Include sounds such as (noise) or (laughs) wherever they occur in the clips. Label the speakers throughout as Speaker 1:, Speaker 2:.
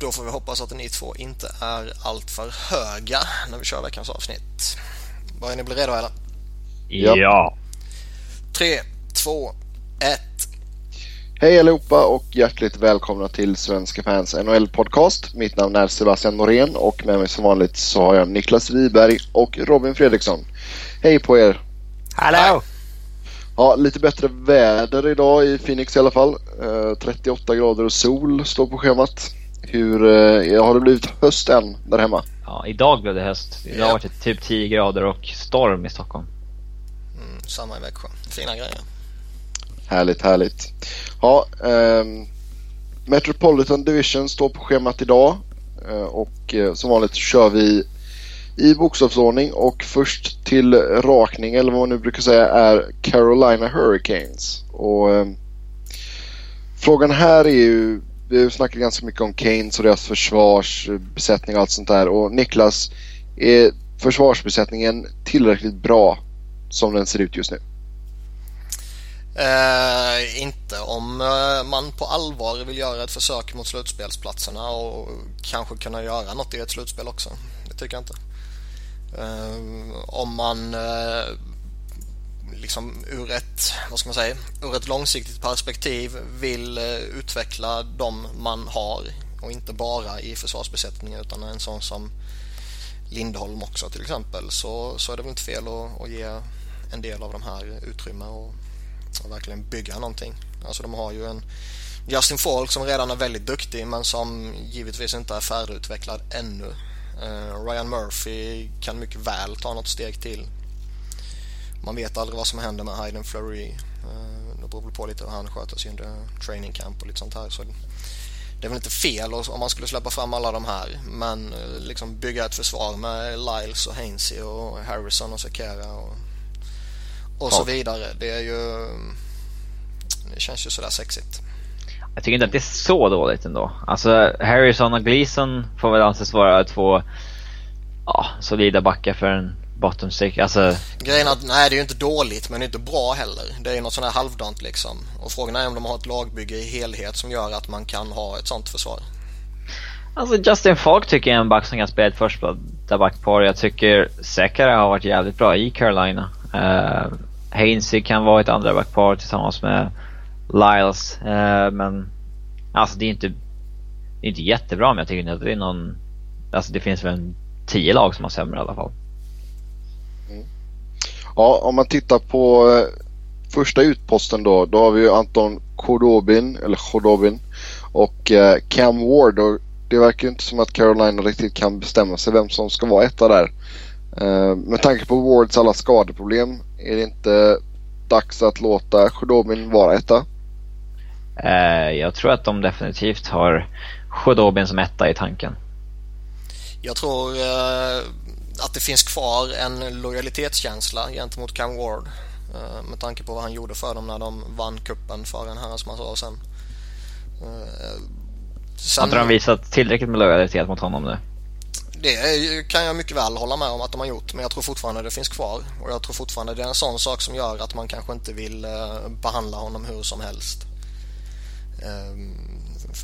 Speaker 1: Då får vi hoppas att ni två inte är alltför höga när vi kör veckans avsnitt. Börjar ni bli redo eller?
Speaker 2: Ja. ja.
Speaker 1: Tre, två, ett.
Speaker 3: Hej allihopa och hjärtligt välkomna till Svenska fans NHL-podcast. Mitt namn är Sebastian Norén och med mig som vanligt så har jag Niklas Wiberg och Robin Fredriksson. Hej på er!
Speaker 2: Hallå!
Speaker 3: Ja, lite bättre väder idag i Phoenix i alla fall. Eh, 38 grader och sol står på schemat. Hur eh, har det blivit höst än där hemma?
Speaker 2: Ja, idag blev det höst. Idag har varit typ 10 grader och storm i Stockholm.
Speaker 1: Mm, samma i Växjö. Fina grejer.
Speaker 3: Härligt, härligt. Ja, eh, Metropolitan Division står på schemat idag eh, och eh, som vanligt kör vi i bokstavsordning och först till rakning eller vad man nu brukar säga är Carolina Hurricanes. Och eh, Frågan här är ju, vi har snackat ganska mycket om Keynes och deras försvarsbesättning och allt sånt där och Niklas, är försvarsbesättningen tillräckligt bra som den ser ut just nu?
Speaker 1: Eh, inte om eh, man på allvar vill göra ett försök mot slutspelsplatserna och kanske kunna göra något i ett slutspel också. Det tycker jag inte. Eh, om man eh, liksom ur ett, vad ska man säga, ur ett långsiktigt perspektiv vill eh, utveckla de man har och inte bara i försvarsbesättningen utan en sån som Lindholm också till exempel så, så är det väl inte fel att, att ge en del av de här utrymme och, och verkligen bygga någonting. Alltså de har ju en Justin Falk som redan är väldigt duktig men som givetvis inte är färdigutvecklad ännu. Uh, Ryan Murphy kan mycket väl ta något steg till. Man vet aldrig vad som händer med Hayden Fleury. Uh, det beror väl på lite hur han sköter sig under training camp och lite sånt här. Så det är väl inte fel om man skulle släppa fram alla de här men uh, liksom bygga ett försvar med Lyles och Hainsey och Harrison och Sekera och och så vidare. Det är ju... Det känns ju sådär sexigt.
Speaker 2: Jag tycker inte att det är så dåligt ändå. Alltså Harrison och Gleason får väl anses vara två ja, solida backar för en bottom stick. Alltså...
Speaker 1: Grejen är att nej det är ju inte dåligt men det är inte bra heller. Det är ju något sånt här halvdant liksom. Och frågan är om de har ett lagbygge i helhet som gör att man kan ha ett sånt försvar.
Speaker 2: Alltså Justin Falk tycker jag är en back som kan spela ett första backpar. Jag tycker Sekara har varit jävligt bra i Carolina. Uh, Hainsey kan vara ett andra backpar tillsammans med Lyles. Eh, men alltså det är inte, det är inte jättebra men jag tycker inte att det är någon, alltså det finns väl en tio lag som har sämre i alla fall.
Speaker 3: Ja, om man tittar på eh, första utposten då, då har vi ju Anton Kodobin, eller Kodobin och eh, Cam Ward och det verkar inte som att Carolina riktigt kan bestämma sig vem som ska vara etta där. Eh, med tanke på Wards alla skadeproblem, är det inte dags att låta Khudobin vara etta?
Speaker 2: Jag tror att de definitivt har Khudobin som etta i tanken.
Speaker 1: Jag tror att det finns kvar en lojalitetskänsla gentemot Cam Ward. med tanke på vad han gjorde för dem när de vann kuppen för en herrans massa år sedan.
Speaker 2: sen... Har inte de visat tillräckligt med lojalitet mot honom nu?
Speaker 1: Det kan jag mycket väl hålla med om att de har gjort men jag tror fortfarande det finns kvar och jag tror fortfarande det är en sån sak som gör att man kanske inte vill eh, behandla honom hur som helst.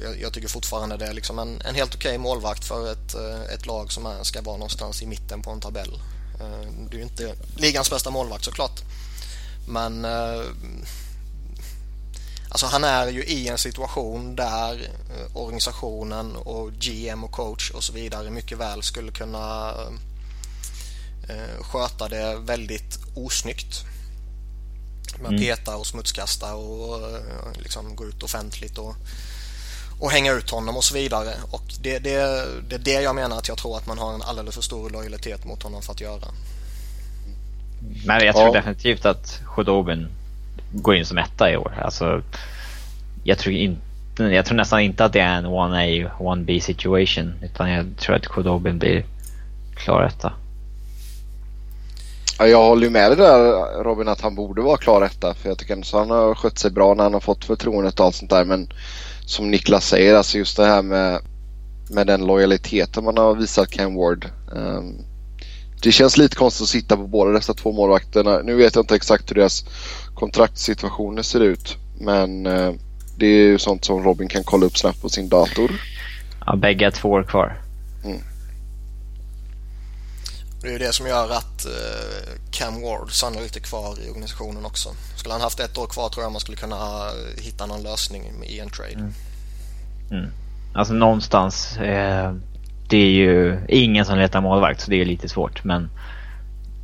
Speaker 1: Ehm, jag tycker fortfarande det är liksom en, en helt okej okay målvakt för ett, eh, ett lag som är, ska vara någonstans i mitten på en tabell. Ehm, det är ju inte ligans bästa målvakt såklart. Men eh, Alltså han är ju i en situation där eh, organisationen och GM och coach och så vidare mycket väl skulle kunna eh, sköta det väldigt osnyggt. Med mm. peta och smutskasta och eh, liksom gå ut offentligt och, och hänga ut honom och så vidare. Och det, det, det är det jag menar att jag tror att man har en alldeles för stor lojalitet mot honom för att göra.
Speaker 2: Men jag tror ja. definitivt att Khudobin går in som etta i år. Alltså, jag tror inte jag tror nästan inte att det är en 1A, 1B situation. Utan jag tror att Kodobin blir klar etta.
Speaker 3: Ja, jag håller med dig där Robin att han borde vara klar etta. För jag tycker att han har skött sig bra när han har fått förtroendet och allt sånt där. Men som Niklas säger, alltså just det här med, med den lojaliteten man har visat Ken Ward. Um, det känns lite konstigt att sitta på båda dessa två målvakterna. Nu vet jag inte exakt hur deras kontraktssituationer ser ut. Men uh, det är ju sånt som Robin kan kolla upp snabbt på sin dator.
Speaker 2: Ja, bägge två år kvar. Mm.
Speaker 1: Det är ju det som gör att eh, Cam Ward sannolikt är kvar i organisationen också. Skulle han haft ett år kvar tror jag man skulle kunna hitta någon lösning i en trade. Mm.
Speaker 2: Mm. Alltså någonstans. Eh, det är ju ingen som letar målvakt så det är lite svårt. Men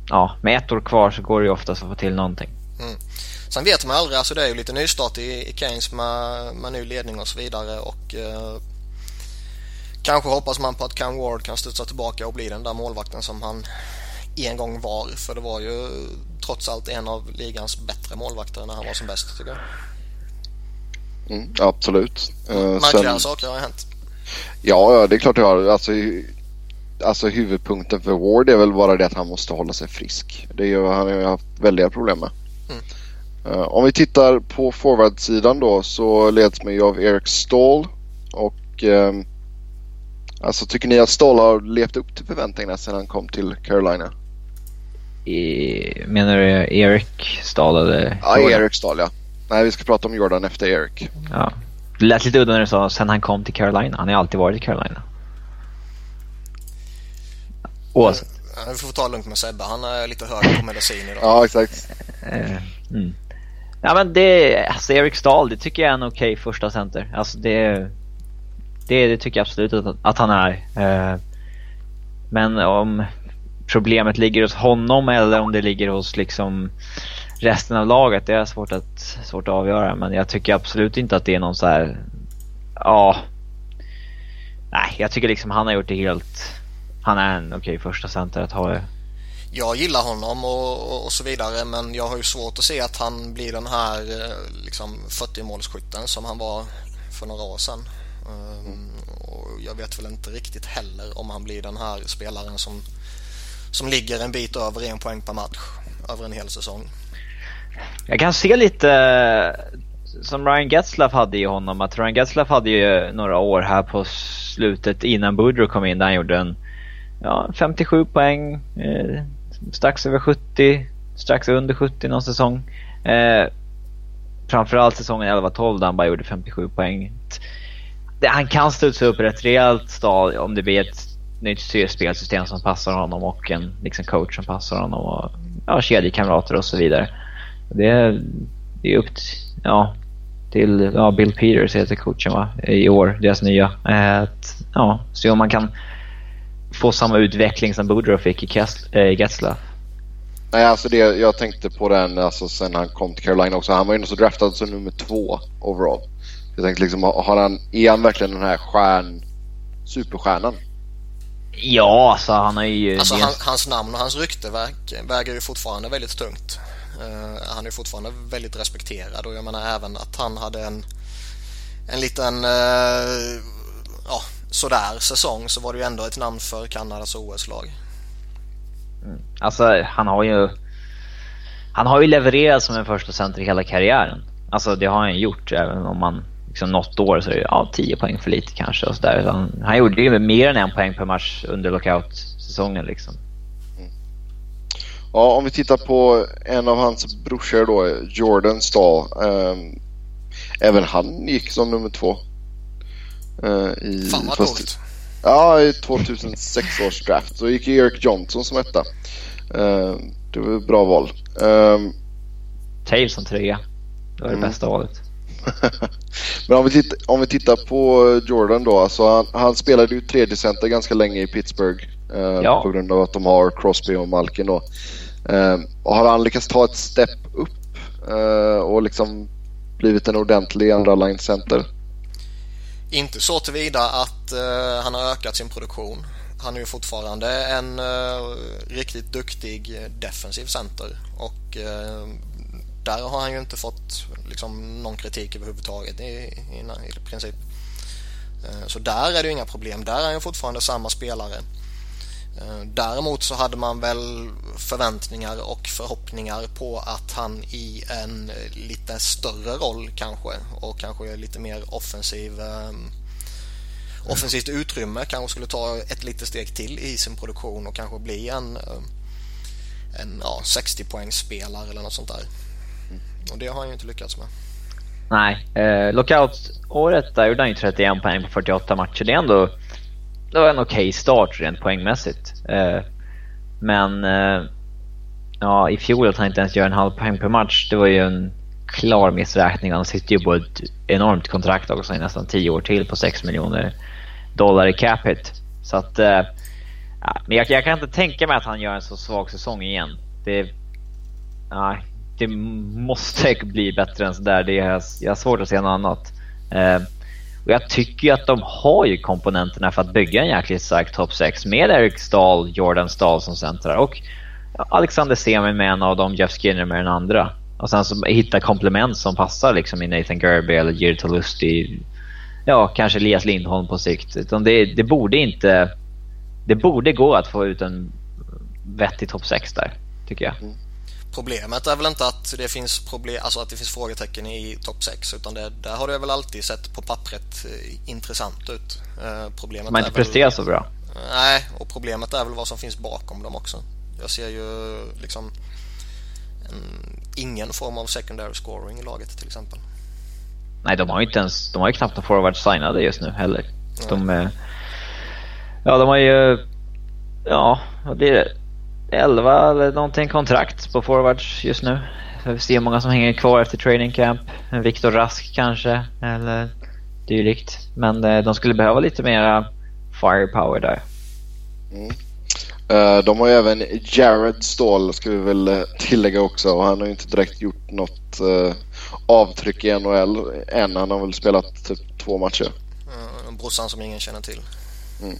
Speaker 2: ja, med ett år kvar så går det ju oftast att få till någonting. Mm.
Speaker 1: Sen vet man aldrig, alltså det är ju lite nystart i, i Keynes med, med ny ledning och så vidare och eh, kanske hoppas man på att Cam Ward kan studsa tillbaka och bli den där målvakten som han en gång var. För det var ju trots allt en av ligans bättre målvakter när han var som bäst tycker jag.
Speaker 3: Mm, absolut.
Speaker 1: Uh, Märkliga sen... saker har hänt.
Speaker 3: Ja, det är klart det har. Alltså, alltså huvudpunkten för Ward är väl bara det att han måste hålla sig frisk. Det gör han har haft väldiga problem med. Mm. Uh, om vi tittar på forwardsidan då så leds man ju av Eric Stall. Och um, alltså tycker ni att Stall har levt upp till förväntningarna sedan han kom till Carolina?
Speaker 2: I, menar du Eric Stall eller?
Speaker 3: Ja, Eric Stall ja. Nej, vi ska prata om Jordan efter Eric.
Speaker 2: Ja. Det lät lite udda när du sa sen han kom till Carolina. Han har alltid varit i Carolina.
Speaker 1: Oavsett. Vi får ta det lugnt med Sebbe. Han är lite hög på medicin idag. (laughs)
Speaker 3: ja, exakt.
Speaker 2: Eh, mm. Ja, men det, alltså Erik Stahl, det tycker jag är en okej okay första center. Alltså det, det, det tycker jag absolut att, att han är. Eh, men om problemet ligger hos honom eller om det ligger hos liksom resten av laget, det är svårt att, svårt att avgöra. Men jag tycker absolut inte att det är någon så här, ja. Nej, jag tycker liksom han har gjort det helt, han är en okej okay, första center att ha.
Speaker 1: Jag gillar honom och, och, så vidare men jag har ju svårt att se att han blir den här eh, liksom 40-målsskytten som han var för några år sedan. Um, och jag vet väl inte riktigt heller om han blir den här spelaren som, som ligger en bit över en poäng per match över en hel säsong.
Speaker 2: Jag kan se lite eh, som Ryan Getzlaff hade i honom. Att Ryan Getzlaff hade ju några år här på slutet innan Boudreau kom in där han gjorde en ja, 57 poäng, eh, strax över 70, strax under 70 någon säsong. Eh, framförallt säsongen 11-12 där han bara gjorde 57 poäng. Det, han kan studsa upp rätt rejält stad om det blir ett nytt spelsystem som passar honom och en liksom, coach som passar honom och ja, kedjekamrater och så vidare. Det är, det är upp till, ja, till ja, Bill Peters heter coachen va, i år, deras nya. Eh, att, ja, se om man kan få samma utveckling som Boudreau fick i, äh, Getzlaff.
Speaker 3: Nej, alltså det, jag tänkte på den alltså, sen han kom till Carolina också. Han var ju så draftad som nummer två overall. Jag tänkte liksom, har han, är han verkligen den här stjärn, superstjärnan?
Speaker 2: Ja, alltså han är ju...
Speaker 1: Alltså han, hans namn och hans rykte väger ju fortfarande väldigt tungt. Uh, han är fortfarande väldigt respekterad och jag menar även att han hade en, en liten uh, ja, sådär säsong så var det ju ändå ett namn för Kanadas OS-lag.
Speaker 2: Mm. Alltså han har ju han har ju levererat som en första center i hela karriären. Alltså det har han gjort även om man liksom något år så är det ja, 10 poäng för lite kanske och sådär. Han, han gjorde ju mer än en poäng per match under lockout-säsongen liksom.
Speaker 3: Ja, om vi tittar på en av hans brorsor då, Jordan Stahl. Eh, även han gick som nummer två.
Speaker 1: Eh, i, Fan vad fast,
Speaker 3: Ja, i 2006 års draft. Så gick Eric Johnson som etta. Eh, det var ett bra val. Eh,
Speaker 2: Tails som trea. Det var det mm. bästa valet.
Speaker 3: Men om vi, tittar, om vi tittar på Jordan då. Alltså han, han spelade ju tredje center ganska länge i Pittsburgh. Eh, ja. På grund av att de har Crosby och Malkin då. Eh, och har han lyckats ta ett step upp eh, och liksom blivit en ordentlig andra line center?
Speaker 1: Inte så tillvida att uh, han har ökat sin produktion. Han är ju fortfarande en uh, riktigt duktig defensiv center och där har han ju inte fått liksom, någon kritik överhuvudtaget i, i, i princip. Eh, så där är det ju inga problem. Där är han fortfarande samma spelare. Eh, däremot så hade man väl förväntningar och förhoppningar på att han i en lite större roll kanske och kanske lite mer offensiv ehm, offensivt utrymme kanske skulle ta ett litet steg till i sin produktion och kanske bli en, eh, en ja, 60 poängs spelare eller något sånt där. Och det har han ju inte lyckats med.
Speaker 2: Nej, eh, lockout-året där gjorde han ju 31 poäng på 48 matcher. Det är ändå det var en okej okay start rent poängmässigt. Eh, men eh, ja, i fjol att han inte ens gör en halv poäng per match, det var ju en klar missräkning. Han sitter ju på ett enormt kontrakt också i nästan 10 år till på 6 miljoner dollar i cap hit. Så att, eh, ja, men jag, jag, kan inte tänka mig att han gör en så svag säsong igen. Det, nej, det måste bli bättre än sådär. Det är, jag har svårt att se något annat. Eh, och jag tycker ju att de har ju komponenterna för att bygga en jäkligt stark topp 6 med Eric Stahl, Jordan Stahl som centrar och Alexander Semin med en av dem, Jeff Skinner med den andra. Och sen så hitta komplement som passar liksom i Nathan Gerby eller Jiri Tolusti. Ja, kanske Elias Lindholm på sikt. Utan det, det borde inte... Det borde gå att få ut en vettig topp 6 där, tycker jag. Mm.
Speaker 1: Problemet är väl inte att det finns, problem, alltså att det finns frågetecken i topp 6 utan det, där har det väl alltid sett på pappret eh, intressant ut.
Speaker 2: Eh, problemet Man inte presterar så bra.
Speaker 1: Nej, och problemet är väl vad som finns bakom dem också. Jag ser ju liksom en, ingen form av secondary scoring i laget till exempel.
Speaker 2: Nej, de har ju inte ens, de har ju knappt någon forward signade just nu heller. De, eh, ja, de har ju, ja, vad blir det? 11 eller någonting kontrakt på forwards just nu. Vi får se hur många som hänger kvar efter training camp. Viktor Rask kanske, eller dylikt. Men eh, de skulle behöva lite mera firepower där.
Speaker 3: Mm. Uh, de har ju även Jared Ståhl ska vi väl eh, tillägga också och han har ju inte direkt gjort något avtryck i NHL än. Han har väl spelat typ två matcher.
Speaker 1: Mm, brorsan som ingen känner till. Mm.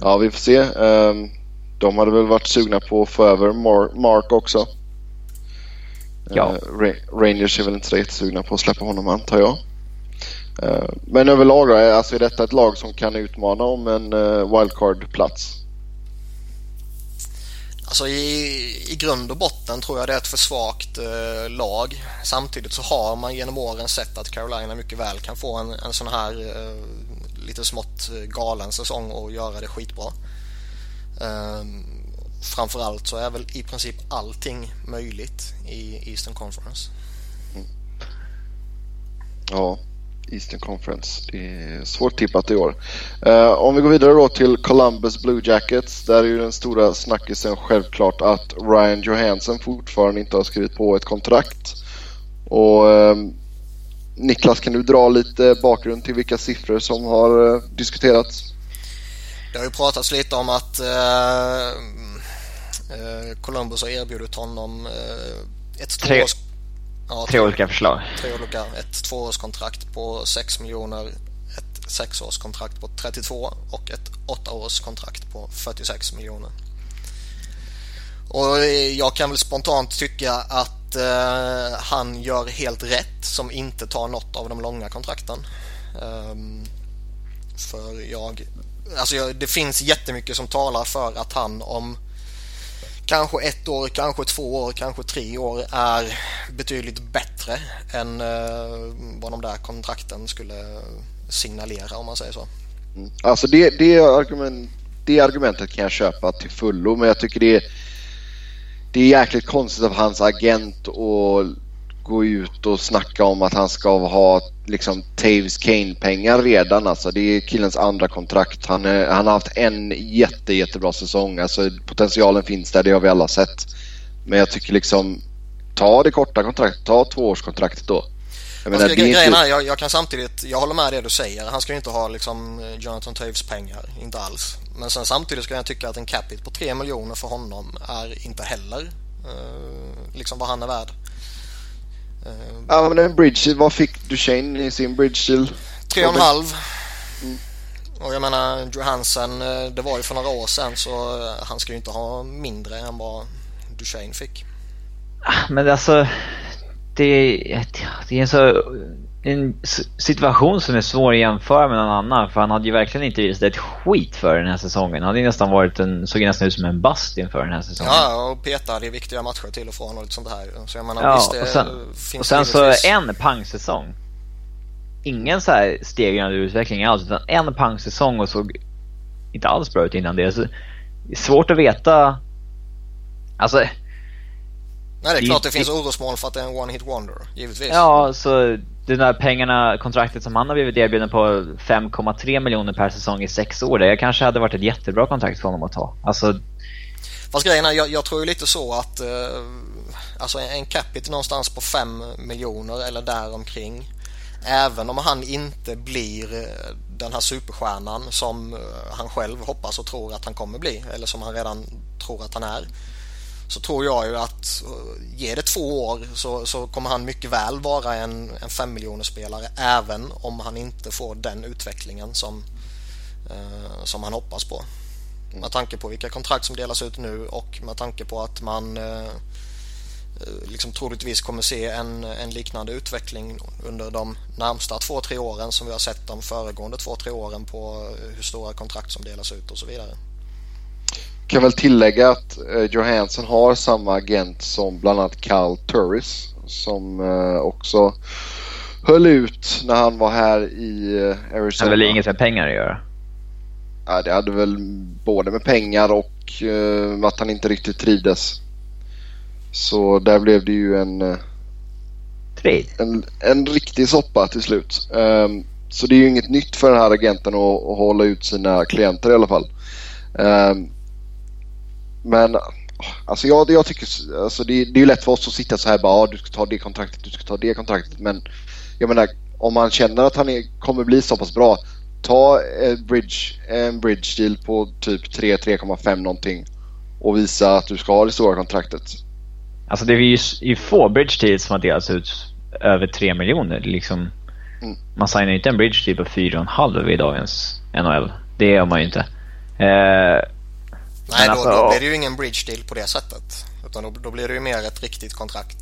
Speaker 3: Ja, vi får se. De hade väl varit sugna på att få över Mark också. Ja. Uh, Rangers är väl inte så jättesugna på att släppa honom antar jag. Uh, men överlag då, alltså är detta ett lag som kan utmana om en wildcard-plats?
Speaker 1: Alltså i, i grund och botten tror jag det är ett för svagt eh, lag. Samtidigt så har man genom åren sett att Carolina mycket väl kan få en, en sån här eh, lite smått galen säsong och göra det skitbra. Ehm, framförallt så är väl i princip allting möjligt i Eastern Conference. Mm.
Speaker 3: Ja, Eastern Conference. Det är svårt tippat i år. Uh, om vi går vidare då till Columbus Blue Jackets. Där är ju den stora snackisen självklart att Ryan Johansson fortfarande inte har skrivit på ett kontrakt. Och um, Niklas, kan du dra lite bakgrund till vilka siffror som har uh, diskuterats?
Speaker 1: Det har ju pratats lite om att eh, eh Columbus har erbjudit honom eh, ett
Speaker 2: tre, ja, tre olika förslag.
Speaker 1: Tre olika, ett tvåårskontrakt på 6 miljoner, ett sexårskontrakt på 32 och ett åttaårskontrakt på 46 miljoner. Och jag kan väl spontant tycka att eh, han gör helt rätt som inte tar något av de långa kontrakten. Um, för jag Alltså det finns jättemycket som talar för att han om kanske ett år, kanske två år, kanske tre år är betydligt bättre än eh, vad de där kontrakten skulle signalera om man säger så.
Speaker 3: Mm. Alltså det, det, argument, det argumentet kan jag köpa till fullo men jag tycker det är, det är jäkligt konstigt av hans agent att gå ut och snacka om att han ska ha liksom Taves Kane-pengar redan. Alltså, det är killens andra kontrakt. Han, är, han har haft en jätte, jättebra säsong. Alltså, potentialen finns där, det har vi alla sett. Men jag tycker liksom, ta det korta kontraktet, ta tvåårskontraktet då.
Speaker 1: Jag, menar, alltså, grejen inte... är, jag, jag, kan samtidigt, jag håller med det du säger. Han ska ju inte ha liksom Jonathan Taves pengar, inte alls. Men sen samtidigt ska jag tycka att en capita på 3 miljoner för honom är inte heller eh, liksom vad han är värd.
Speaker 3: Uh, ja men en bridge, vad fick Duchene i sin bridge till?
Speaker 1: Tre och en halv. Mm. Och jag menar Johansen, eh, det var ju för några år sedan så eh, han ska ju inte ha mindre än vad Duchene fick.
Speaker 2: Ah, men alltså, det, det är en så en situation som är svår att jämföra med någon annan för han hade ju verkligen inte visat ett skit för den här säsongen. Han hade nästan varit en, såg nästan ut som en bast inför den här säsongen.
Speaker 1: Ja, och petade i viktiga matcher till och från och lite sånt här. Så jag menar,
Speaker 2: ja, visst, och sen, och sen så en pangsäsong. Ingen så här stegrande utveckling alls utan en pangsäsong och såg inte alls bra ut innan det. Så det är svårt att veta. Alltså
Speaker 1: Nej, det är klart det finns orosmoln för att det är en one-hit wonder, givetvis.
Speaker 2: Ja, så de där pengarna, kontraktet som han har blivit erbjuden på 5,3 miljoner per säsong i sex år, det kanske hade varit ett jättebra kontrakt för honom att ta. Alltså...
Speaker 1: Fast grejen är, jag, jag tror ju lite så att eh, alltså en capita någonstans på 5 miljoner eller däromkring. Även om han inte blir eh, den här superstjärnan som eh, han själv hoppas och tror att han kommer bli eller som han redan tror att han är så tror jag ju att eh, ge det två år så, så kommer han mycket väl vara en, en fem miljoner spelare även om han inte får den utvecklingen som, eh, som han hoppas på. Med tanke på vilka kontrakt som delas ut nu och med tanke på att man eh, eh liksom troligtvis kommer se en, en liknande utveckling under de närmsta två, tre åren som vi har sett de föregående två, tre åren på eh, hur stora kontrakt som delas ut och så vidare.
Speaker 3: Kan väl tillägga att eh, Johansson har samma agent som bland annat Cal Turris som eh, också höll ut när han var här i eh, Arizona.
Speaker 2: Det hade väl inget med pengar att göra?
Speaker 3: Ja, det hade väl både med pengar och uh, att han inte riktigt trivdes. Så där blev det ju en... Uh, En, en riktig soppa till slut. Um, så det är ju inget nytt för den här agenten att, att hålla ut sina klienter i alla fall. Um, men alltså jag, jag tycker alltså det, det är lätt för oss att sitta så här bara ah, du ska ta det kontraktet, du ska ta det kontraktet. Men jag menar om man känner att han är, kommer bli så pass bra ta en bridge, en bridge deal på typ 3-3,5 någonting och visa att du ska ha det stora kontraktet.
Speaker 2: Alltså det är ju, ju få bridge deals som har delats ut över 3 miljoner. Liksom, mm. Man signar ju inte en bridge deal på 4,5 i dagens NHL. Det gör man ju inte. Eh,
Speaker 1: Nej, alltså, då, blir det ju ingen bridge deal på det sättet. Utan då, då blir det ju mer ett riktigt kontrakt.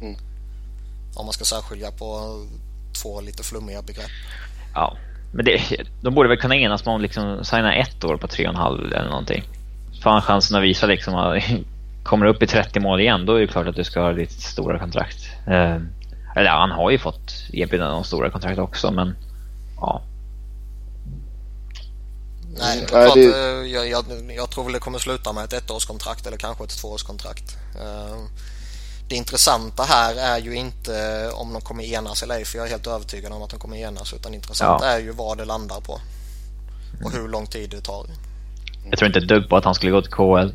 Speaker 1: Mm. Om man ska särskilja på två lite flummiga begrepp.
Speaker 2: Ja, men det, de borde väl kunna enas om liksom signa ett år på tre och en halv eller någonting. Fan chansen att visa liksom att (laughs) kommer upp i 30 mål igen, då är det klart att du ska ha ditt stora kontrakt. Eh, eller ja, han har ju fått erbjudanden om stora kontrakt också, men ja.
Speaker 1: Nej, det är klart, det... Eh, jag, jag, jag, tror väl det kommer sluta med ett ettårskontrakt eller kanske ett tvåårskontrakt. Uh, det intressanta här är ju inte om de kommer enas eller ej, för jag är helt övertygad om att de kommer enas. Utan det intressanta ja. är ju vad det landar på. Och hur lång tid det tar.
Speaker 2: Jag tror inte ett dugg på att han skulle gå till KL.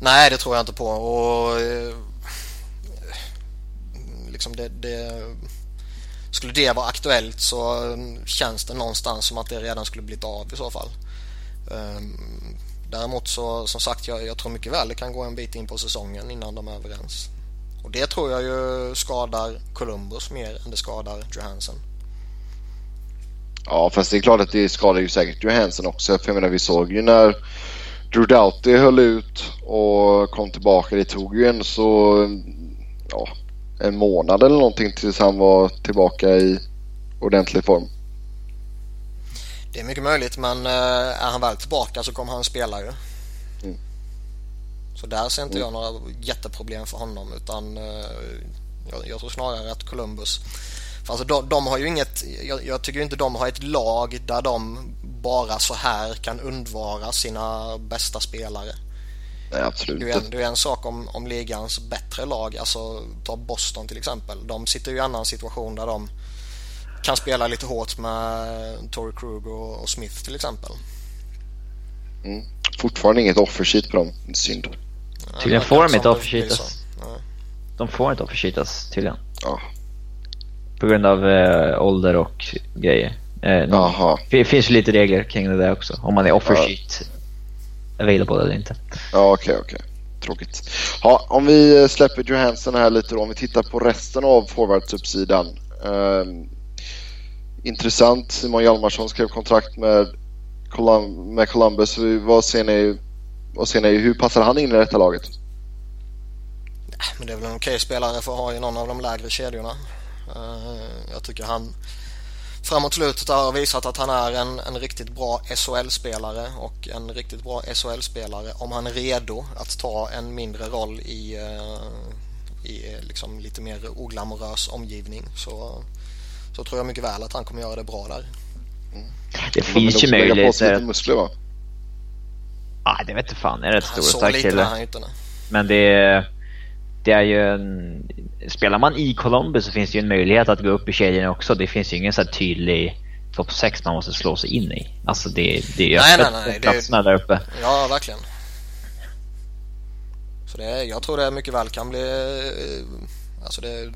Speaker 1: Nej, det tror jag inte på. Och eh, liksom det, det, skulle det vara aktuellt så um, känns det någonstans som att det redan skulle blivit av i så fall. Um, däremot så som sagt, jag, jag tror mycket väl det kan gå en bit in på säsongen innan de är överens. Och det tror jag ju skadar Columbus mer än det skadar Johansson.
Speaker 3: Ja, fast det är klart att det skadar ju säkert Johansson också. För jag menar, vi såg ju när Drew Doughty höll ut och kom tillbaka. Det tog ju ändå så ja, en månad eller någonting tills han var tillbaka i ordentlig form.
Speaker 1: Det är mycket möjligt men eh, är han väl tillbaka så kommer han spela ju. Mm. Så där ser inte mm. jag några jätteproblem för honom utan eh, jag, jag tror snarare att Columbus Alltså de, de har ju inget, jag, jag, tycker inte de har ett lag där de bara så här kan undvara sina bästa spelare.
Speaker 3: Nej, absolut
Speaker 1: det är, en, det är en sak om, om ligans bättre lag, alltså ta Boston till exempel. De sitter ju i en annan situation där de kan spela lite hårt med Tory Krug och, och Smith till exempel.
Speaker 3: Mm. Fortfarande inget offersheet på dem, synd.
Speaker 2: Tydligen får de inte offersheetas. De får inte offersheetas tydligen. Ja. På grund av äh, ålder och grejer. Eh, det finns ju lite regler kring det där också. Om man är offersheet ja. Available eller inte.
Speaker 3: Ja, okej, okay, okej. Okay. Tråkigt. Ja, om vi släpper Johansson här lite då. Om vi tittar på resten av forwardsuppsidan. Eh, intressant. Simon Hjalmarsson skrev kontrakt med, Colum med Columbus. Vad ser, ni, vad ser ni? Hur passar han in i detta laget?
Speaker 1: Men det är väl en okej spelare för att ha i någon av de lägre kedjorna. Eh, jag tycker han framåt slutet har visat att han är en, en riktigt bra SHL-spelare och en riktigt bra SHL-spelare om han är redo att ta en mindre roll i, eh, i liksom lite mer oglamorös omgivning så, så tror jag mycket väl att han kommer göra det bra där.
Speaker 2: Mm. Det finns ju möjligheter.
Speaker 3: muskler va?
Speaker 2: Nej, det vet inte fan. Är rätt stor
Speaker 1: och stark kille.
Speaker 2: Men det är... det är ju en, Spelar man i Columbus så finns det ju en möjlighet att gå upp i kedjan också. Det finns ju ingen så tydlig topp 6 man måste slå sig in i. Alltså det, det är
Speaker 1: nej, nej, nej,
Speaker 2: platserna där uppe.
Speaker 1: Ja, verkligen. Så det, jag tror det mycket väl kan bli... Alltså det,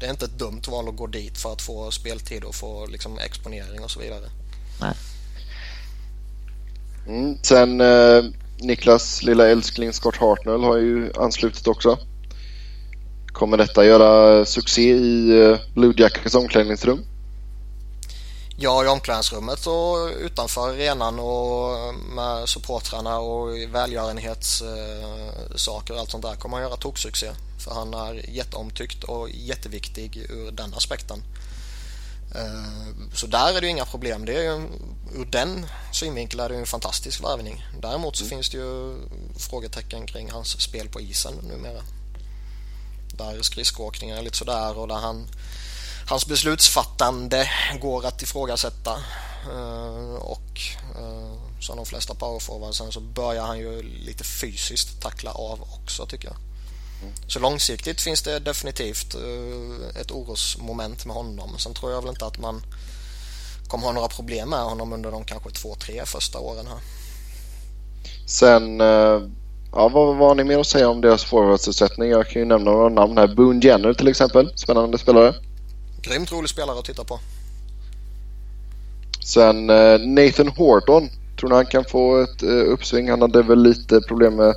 Speaker 1: det är inte ett dumt val att gå dit för att få speltid och få liksom exponering och så vidare.
Speaker 2: Nej.
Speaker 3: Mm, sen eh, Niklas lilla älskling Scott Hartnell har ju anslutit också. Kommer detta göra succé i eh, Blue Jackets omklädningsrum?
Speaker 1: Ja, i omklädningsrummet och utanför arenan och med supportrarna och välgörenhetssaker och allt sånt där kommer han göra toksuccé. För han är jätteomtyckt och jätteviktig ur den aspekten. Eh, så där är det inga problem. Det är ju, ur den synvinkeln är det en fantastisk värvning. Däremot så mm. finns det ju frågetecken kring hans spel på isen numera. Där skridskoåkningen är lite sådär och där han hans beslutsfattande går att ifrågasätta. Eh, och eh, som de flesta powerforwardsen så börjar han ju lite fysiskt tackla av också tycker jag. Så långsiktigt finns det definitivt eh, ett orosmoment med honom. Sen tror jag väl inte att man kommer ha några problem med honom under de kanske två, tre första åren här.
Speaker 3: Sen, ja, vad, vad har ni mer att säga om deras forwardsuppsättning? Jag kan ju nämna några namn här. Boone Jenner till exempel, spännande spelare.
Speaker 1: Grymt rolig spelare att titta på.
Speaker 3: Sen eh, Nathan Horton. Tror ni han kan få ett eh, uppsving? Han hade väl lite problem med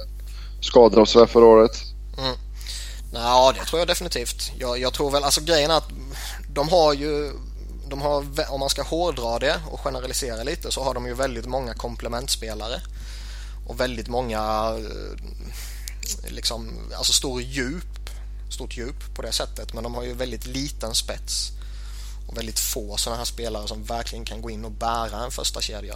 Speaker 3: skador och sådär förra året.
Speaker 1: Mm. Ja, det tror jag definitivt. Jag, jag, tror väl, alltså grejen är att de har ju, de har, om man ska hårdra det och generalisera lite så har de ju väldigt många komplementspelare. Och väldigt många, eh, liksom, alltså stor djup stort djup på det sättet men de har ju väldigt liten spets och väldigt få sådana här spelare som verkligen kan gå in och bära en första kedja.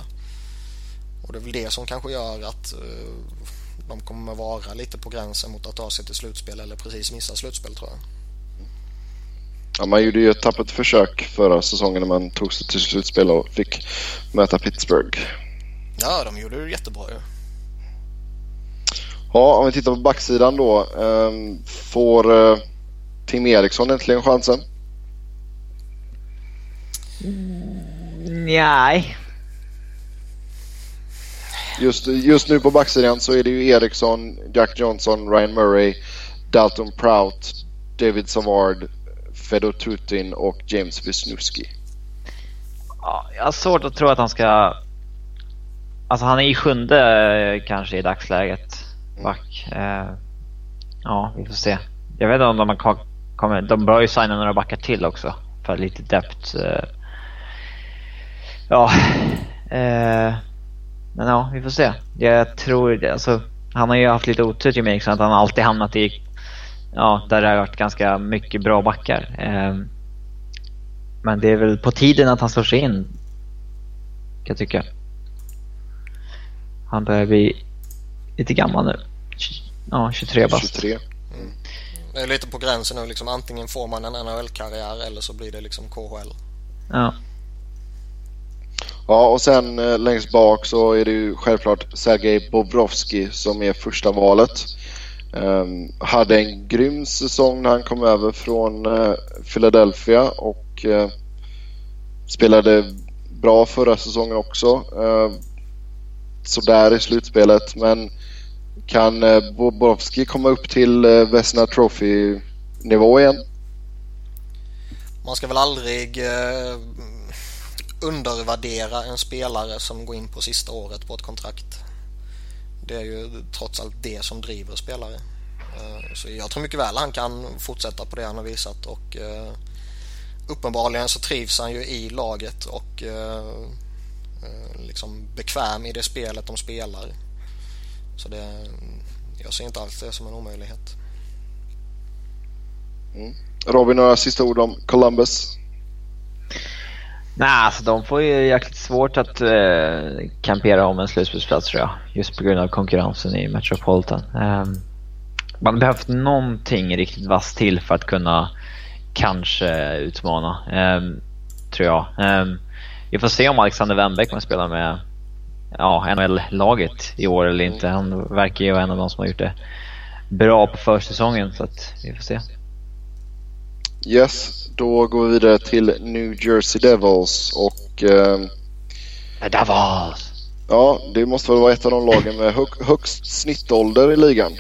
Speaker 1: Och det är väl det som kanske gör att uh, de kommer vara lite på gränsen mot att ta sig till slutspel eller precis missa slutspel tror jag.
Speaker 3: Ja, man gjorde ju ett tappert försök förra säsongen när man tog sig till slutspel och fick möta Pittsburgh.
Speaker 1: Ja, de gjorde det jättebra ju. Ja.
Speaker 3: Om vi tittar på backsidan då. Um, får uh, Tim Eriksson äntligen chansen?
Speaker 2: Mm, nej.
Speaker 3: Just, just nu på backsidan så är det ju Eriksson, Jack Johnson, Ryan Murray, Dalton Prout, David Savard, Fedor Tutin och James Wisniewski.
Speaker 2: Ja, jag har svårt att tro att han ska... Alltså han är i sjunde eh, kanske i dagsläget Mm. back. Eh, ja, vi får se. Jag vet inte om de kommer... De bör ju signa några backar till också. För lite depth. Eh, ja. Eh, men ja, vi får se. Jag tror det. Alltså, han har ju haft lite otur till liksom, mig, att han alltid hamnat i... Ja, där det har varit ganska mycket bra backar. Eh, men det är väl på tiden att han slår sig in. Kan jag tycka. Han börjar bli lite gammal nu. Ja, 23 bast.
Speaker 3: 23. Mm.
Speaker 1: Det är lite på gränsen nu liksom. Antingen får man en NHL-karriär eller så blir det liksom KHL.
Speaker 2: Ja.
Speaker 3: Ja, och sen eh, längst bak så är det ju självklart Sergej Bobrovski som är första valet. Um, hade en grym säsong när han kom över från uh, Philadelphia och uh, spelade bra förra säsongen också. Uh, sådär i slutspelet men kan eh, Bobrovski komma upp till eh, Vesna Trophy-nivå igen?
Speaker 1: Man ska väl aldrig eh, undervärdera en spelare som går in på sista året på ett kontrakt. Det är ju trots allt det som driver spelare. Eh, så jag tror mycket väl han kan fortsätta på det han har visat och uppenbarligen så trivs han ju i laget och liksom bekväm i det spelet de spelar. Så det, jag ser inte alls det som en omöjlighet.
Speaker 3: Mm. Robin, några sista ord om Columbus?
Speaker 2: Nej, alltså de får ju jäkligt svårt att eh, kampera om en slutspelsplats tror jag. Just på grund av konkurrensen i Metropolitan. Eh, man behövt någonting riktigt vasst till för att kunna kanske utmana. Eh, tror jag. Eh, vi får se om Alexander Wennbeck kommer spela med ja, NHL-laget i år eller inte. Han verkar ju vara en av de som har gjort det bra på försäsongen så att vi får se.
Speaker 3: Yes, då går vi vidare till New Jersey Devils och... Eh,
Speaker 2: The Devils!
Speaker 3: Ja, det måste väl vara ett av de lagen med hög, högst snittålder i ligan.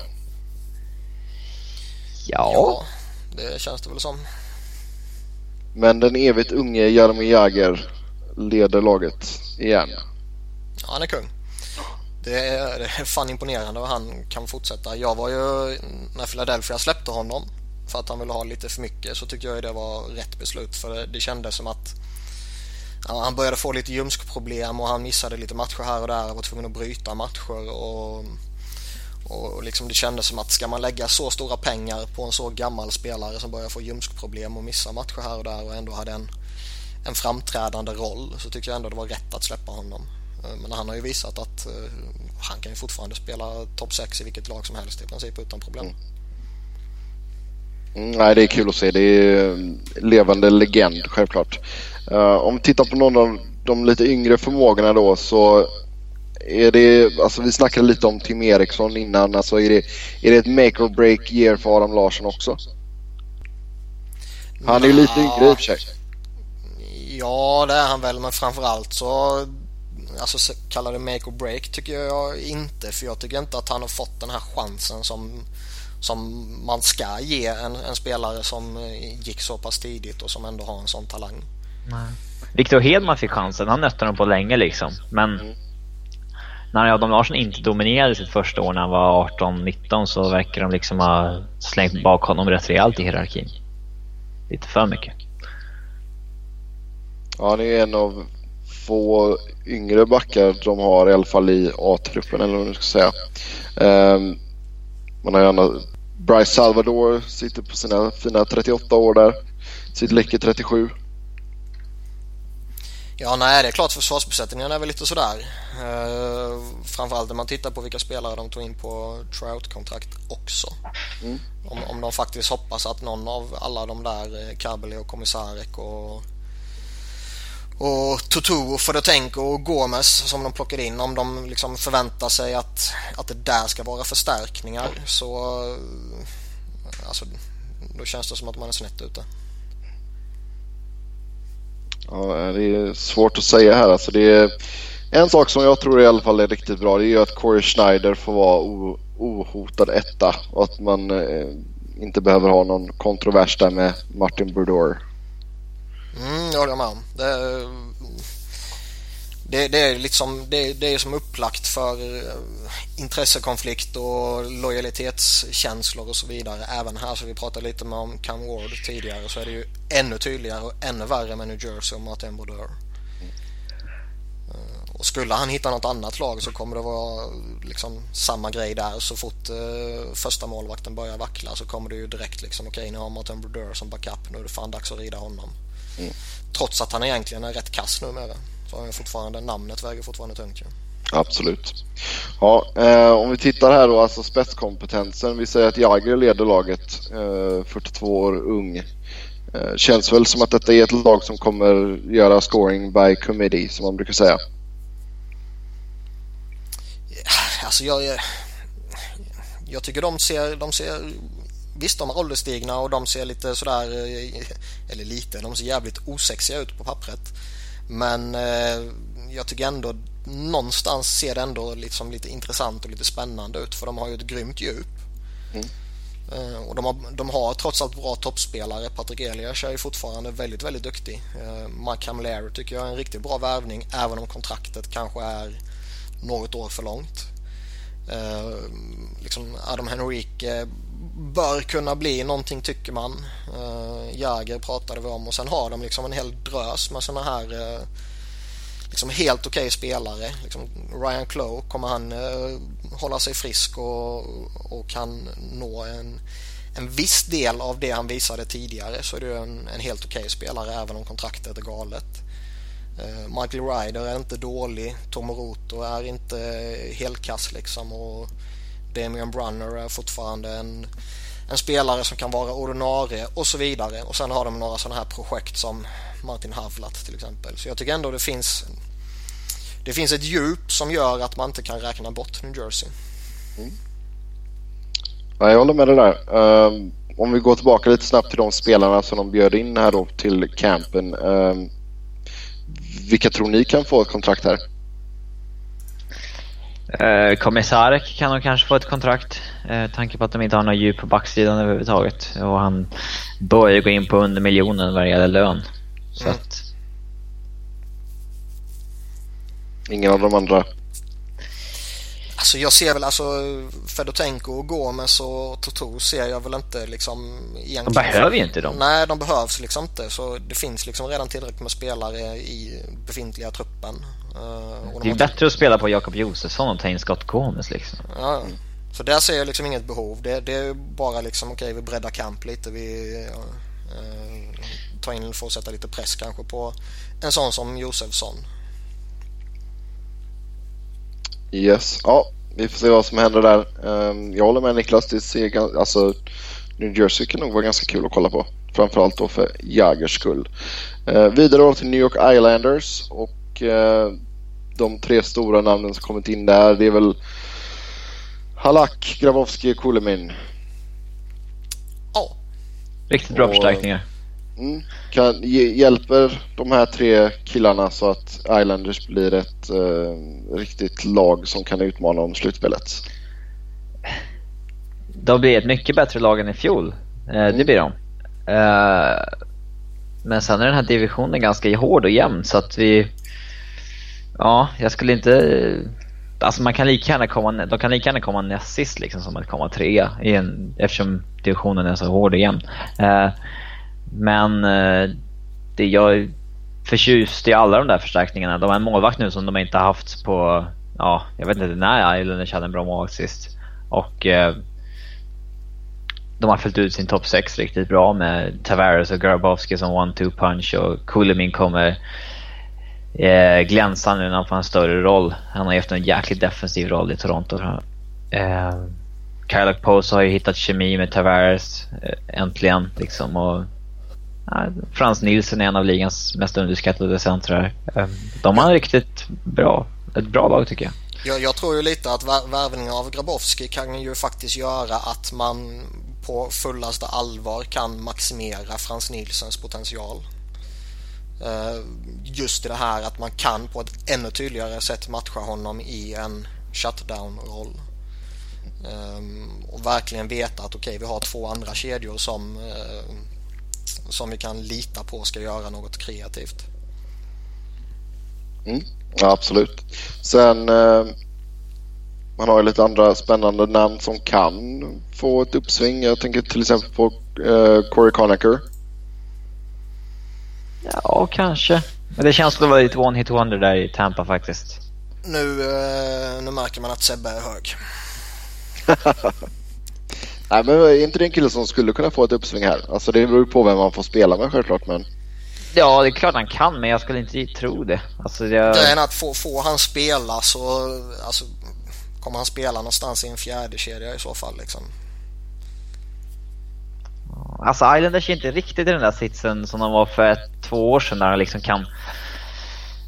Speaker 2: Ja.
Speaker 1: Ja, det känns det väl som.
Speaker 3: Men den evigt unge Jaromir Jagr leder laget igen.
Speaker 1: Han är kung. Det är, det är fan imponerande vad han kan fortsätta. Jag var ju, när Philadelphia släppte honom för att han ville ha lite för mycket så tyckte jag ju det var rätt beslut för det, det kändes som att ja, han började få lite ljumskproblem och han missade lite matcher här och där och var tvungen att bryta matcher och, och liksom det kändes som att ska man lägga så stora pengar på en så gammal spelare som börjar få ljumskproblem och missa matcher här och där och ändå hade en, en framträdande roll så tyckte jag ändå det var rätt att släppa honom. Men han har ju visat att uh, han kan ju fortfarande spela topp 6 i vilket lag som helst i princip utan problem. Mm.
Speaker 3: Mm, nej, det är kul att se. Det är levande legend självklart. Uh, om vi tittar på någon av de lite yngre förmågorna då så är det, alltså vi snackade lite om Tim Eriksson innan, alltså är det, är det ett make or break year för Adam Larsson också? Han är ju lite yngre i och för sig.
Speaker 1: Ja, det är han väl, men framförallt så alltså kalla det make or break tycker jag inte för jag tycker inte att han har fått den här chansen som, som man ska ge en, en spelare som gick så pass tidigt och som ändå har en sån talang.
Speaker 2: Nej. Victor Hedman fick chansen, han nötte honom på länge liksom. Men mm. när Adam Larsson inte dominerade sitt första år när han var 18-19 så verkar de liksom ha slängt bak honom rätt rejält i hierarkin. Lite för mycket.
Speaker 3: Ja, han är en av få yngre backar de har i alla fall i A-truppen eller vad man ska säga. Um, man har gärna Bryce Salvador sitter på sina fina 38 år där. Sitt läcker 37.
Speaker 1: Ja, nej, det är klart försvarsbesättningen är väl lite sådär. Uh, framförallt när man tittar på vilka spelare de tog in på Trout-kontrakt också. Mm. Om, om de faktiskt hoppas att någon av alla de där, eh, Kabeli och Komisarek och och Totoro, och Fodotenko och Gomes som de plockade in om de liksom förväntar sig att, att det där ska vara förstärkningar så alltså, då känns det som att man är snett ute.
Speaker 3: Ja, det är svårt att säga här. Alltså det är, en sak som jag tror i alla fall är riktigt bra det är ju att Corey Schneider får vara ohotad etta och att man eh, inte behöver ha någon kontrovers där med Martin Brodeur.
Speaker 1: Mm, det håller jag med om. Det, det, det, är liksom, det, det är som upplagt för eh, intressekonflikt och lojalitetskänslor och så vidare. Även här, så vi pratade lite med om Cam Ward tidigare, så är det ju ännu tydligare och ännu värre med New Jersey och Martin Brodeur. Eh, och skulle han hitta något annat lag så kommer det vara liksom samma grej där. Så fort eh, första målvakten börjar vackla så kommer det ju direkt liksom okej okay, nu har Martin Brodeur som backup. Nu är det fan dags att rida honom. Mm. Trots att han egentligen är rätt kass numera. Så har han fortfarande, namnet väger fortfarande tungt ju.
Speaker 3: Absolut. Ja, eh, om vi tittar här då, alltså spetskompetensen. Vi säger att Jagr leder laget, eh, 42 år ung. Eh, känns väl som att detta är ett lag som kommer göra scoring by committee, som man brukar säga.
Speaker 1: Alltså jag, jag tycker de ser, de ser Visst, de är ålderstigna och de ser lite sådär, eh, eller lite, de ser jävligt osexiga ut på pappret. Men eh, jag tycker ändå någonstans ser det ändå liksom lite intressant och lite spännande ut för de har ju ett grymt djup. Mm. Eh, och de har, de har trots allt bra toppspelare. Patrik Elias är ju fortfarande väldigt, väldigt duktig. Mike Camilleri tycker jag är en riktigt bra värvning även om kontraktet kanske är något år för långt. Liksom Adam Henrique bör kunna bli någonting tycker man. Uh, Jäger pratade vi om och sen har de liksom en hel drös med sådana här uh, liksom helt okej okay spelare. Liksom Ryan Clough, kommer han uh, hålla sig frisk och, och kan nå en, en viss del av det han visade tidigare så är det en, en helt okej okay spelare även om kontraktet är galet. Uh, Michael Ryder är inte dålig, Tomoroto är inte helkass liksom och Damian Brunner är fortfarande en, en spelare som kan vara ordinarie och så vidare. Och sen har de några sådana här projekt som Martin Havlat till exempel. Så jag tycker ändå det finns det finns ett djup som gör att man inte kan räkna bort New Jersey. Mm.
Speaker 3: jag håller med dig där. Um, om vi går tillbaka lite snabbt till de spelarna som de bjöd in här då till campen. Um, vilka tror ni kan få ett kontrakt här?
Speaker 2: Uh, Komisarek kan nog kanske få ett kontrakt. Uh, tanke på att de inte har något djup på backsidan överhuvudtaget. Och han börjar gå in på under miljonen vad det gäller lön. Så mm. att...
Speaker 3: Ingen av de andra
Speaker 1: Alltså jag ser väl alltså Fedotenko och Gomes och Toto ser jag väl inte liksom
Speaker 2: egentligen. De behöver ju inte dem.
Speaker 1: Nej, de behövs liksom inte. Så det finns liksom redan tillräckligt med spelare i befintliga truppen.
Speaker 2: Uh, det är bättre att spela på Jakob Josefsson och ta in Scott Gomes liksom.
Speaker 1: Ja, så där ser jag liksom inget behov. Det, det är bara liksom okej, okay, vi breddar kamp lite. Vi uh, tar in, får sätta lite press kanske på en sån som Josefsson.
Speaker 3: Yes, ja vi får se vad som händer där. Ehm, jag håller med Niklas. Det ser, alltså, New Jersey kan nog vara ganska kul att kolla på. Framförallt då för Jagers skull. Ehm, vidare då till New York Islanders och eh, de tre stora namnen som kommit in där det är väl Halak, Grabowski och Kulemin.
Speaker 2: Ja. Riktigt bra och, förstärkningar.
Speaker 3: Mm, kan, hjälper de här tre killarna så att Islanders blir ett eh, riktigt lag som kan utmana om slutspelet?
Speaker 2: De blir ett mycket bättre lag än i fjol. Eh, mm. Det blir de. Eh, men sen är den här divisionen ganska hård och jämn så att vi... Ja, jag skulle inte... Alltså man kan lika gärna komma, de kan lika gärna komma näst sist liksom som att komma trea i en, eftersom divisionen är så hård och jämn. Men eh, det, jag är förtjust i alla de där förstärkningarna. De har en målvakt nu som de inte haft på, ja, jag vet inte när Islanders hade en bra målvakt sist. Och eh, de har fyllt ut sin topp 6 riktigt bra med Tavares och Grabowski som one-two punch och Kulemin kommer eh, glänsa nu när han får en större roll. Han har ju haft en jäkligt defensiv roll i Toronto. Eh, Kyle Pose har ju hittat kemi med Tavares eh, äntligen liksom och Frans Nilsson är en av ligans mest underskattade centrar. Eh, de har en riktigt bra, ett bra lag tycker jag.
Speaker 1: jag. Jag, tror ju lite att värvningen av Grabowski kan ju faktiskt göra att man på fullaste allvar kan maximera Frans Nilssons potential. Eh, just i det här att man kan på ett ännu tydligare sätt matcha honom i en shutdown-roll. Ehm, och verkligen veta att okej, okay, vi har två andra kedjor som eh, som vi kan lita på ska göra något kreativt.
Speaker 3: Mm, ja, absolut. Sen eh, man har ju lite andra spännande namn som kan få ett uppsving. Jag tänker till exempel på eh, Corey Conacher.
Speaker 2: Ja, kanske. Men det känns som att vara lite one hit wonder där i Tampa faktiskt.
Speaker 1: Nu, eh, nu märker man att Sebbe är hög. (laughs)
Speaker 3: Nej, men är inte det en kille som skulle kunna få ett uppsving här? Alltså det beror ju på vem man får spela med självklart, men...
Speaker 2: Ja, det är klart han kan, men jag skulle inte tro det. Alltså, jag...
Speaker 1: Grejen är att får, får han spela så alltså, kommer han spela någonstans i en fjärde kedja i så fall. Liksom.
Speaker 2: Alltså Islanders är inte riktigt i den där sitsen som de var för ett, två år sedan där de liksom kan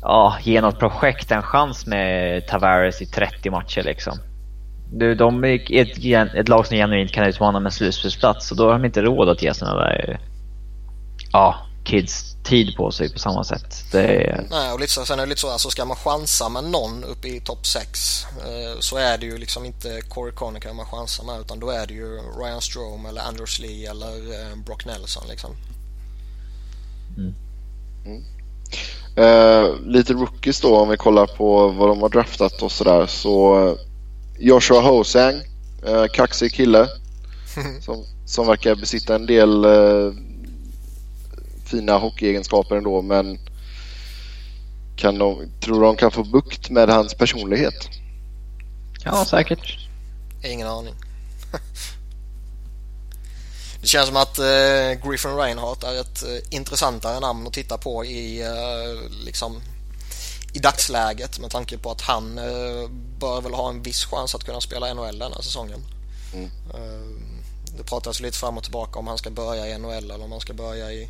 Speaker 2: ja, ge något projekt en chans med Tavares i 30 matcher liksom. Du, de är ett, ett lag som genuint kan utmana med slutspelsplats och då har de inte råd att ge sina där ja, kids tid på sig på samma sätt. Det är...
Speaker 1: Nej, och lite så, sen är det lite så, alltså ska man chansa med någon uppe i topp 6 eh, så är det ju liksom inte Corey Conacher man chansar med utan då är det ju Ryan Strome eller Anders Lee eller eh, Brock Nelson liksom.
Speaker 3: Mm. Mm. Eh, lite rookies då om vi kollar på vad de har draftat och sådär så Joshua Hosang, eh, kaxig kille. (laughs) som, som verkar besitta en del eh, fina hockeyegenskaper ändå men kan de, tror de kan få bukt med hans personlighet?
Speaker 2: Ja, säkert.
Speaker 1: Ingen aning. (laughs) Det känns som att eh, Griffin Reinhardt är ett eh, intressantare namn att titta på i eh, liksom i dagsläget med tanke på att han eh, bör väl ha en viss chans att kunna spela NHL den här säsongen. Mm. Eh, det pratas lite fram och tillbaka om han ska börja i NHL eller om han ska börja i,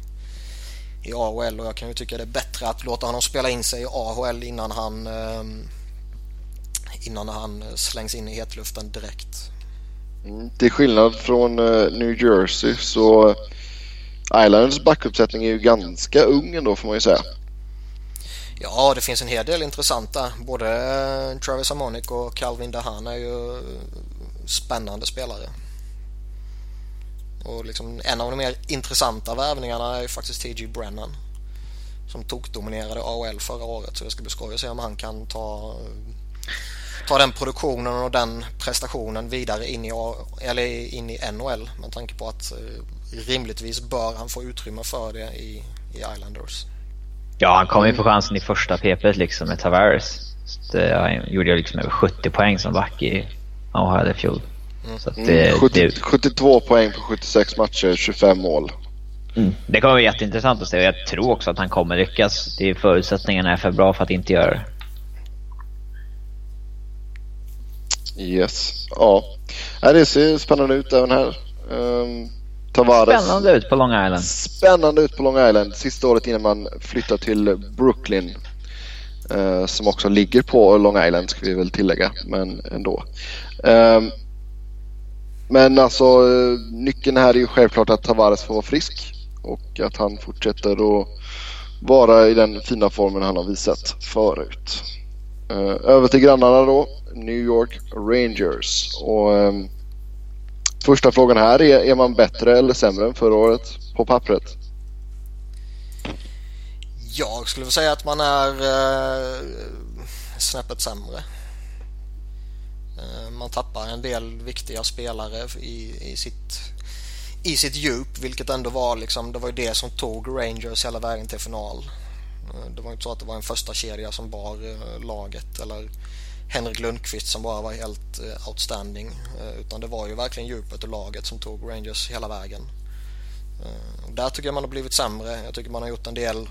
Speaker 1: i AHL och jag kan ju tycka det är bättre att låta honom spela in sig i AHL innan han eh, innan han slängs in i hetluften direkt.
Speaker 3: Mm, till skillnad från New Jersey så Islanders backuppsättning är ju ganska ung ändå får man ju säga.
Speaker 1: Ja, det finns en hel del intressanta. Både eh, Travis Harmonic och Calvin Dahan är ju eh, spännande spelare. Och liksom en av de mer intressanta värvningarna är ju faktiskt T.G. Brennan. Som tokdominerade AHL förra året så det ska bli skoj att se om han kan ta, eh, ta den produktionen och den prestationen vidare in i, eller in i NHL med tanke på att rimligtvis bör han få utrymme för det i, i Islanders.
Speaker 2: Ja, han kom ju få chansen i första PP liksom med Tavares. Det, han gjorde liksom över 70 poäng som back i AHL i fjol.
Speaker 3: Mm. Det, 70, det... 72 poäng på 76 matcher, 25 mål.
Speaker 2: Mm. Det kommer bli jätteintressant att se och jag tror också att han kommer lyckas. Det är förutsättningarna är för bra för att inte göra det.
Speaker 3: Yes, ja. Det ser spännande ut även här. Um,
Speaker 2: Tavares. Spännande ut på Long Island.
Speaker 3: Spännande ut på Long Island. Sista året innan man flyttar till Brooklyn. Uh, som också ligger på Long Island ska vi väl tillägga, men ändå. Um, men alltså uh, nyckeln här är ju självklart att Tavares får vara frisk och att han fortsätter att vara i den fina formen han har visat förut. Uh, över till grannarna då, New York Rangers. Och um, Första frågan här är, är man bättre eller sämre än förra året på pappret?
Speaker 1: Jag skulle säga att man är eh, snäppet sämre. Eh, man tappar en del viktiga spelare i, i, sitt, i sitt djup vilket ändå var liksom, det var ju det som tog Rangers hela vägen till final. Eh, det var inte så att det var en första kedja som bar eh, laget eller Henrik Lundqvist som bara var helt eh, outstanding. Eh, utan det var ju verkligen djupet och laget som tog Rangers hela vägen. Eh, där tycker jag man har blivit sämre. Jag tycker man har gjort en del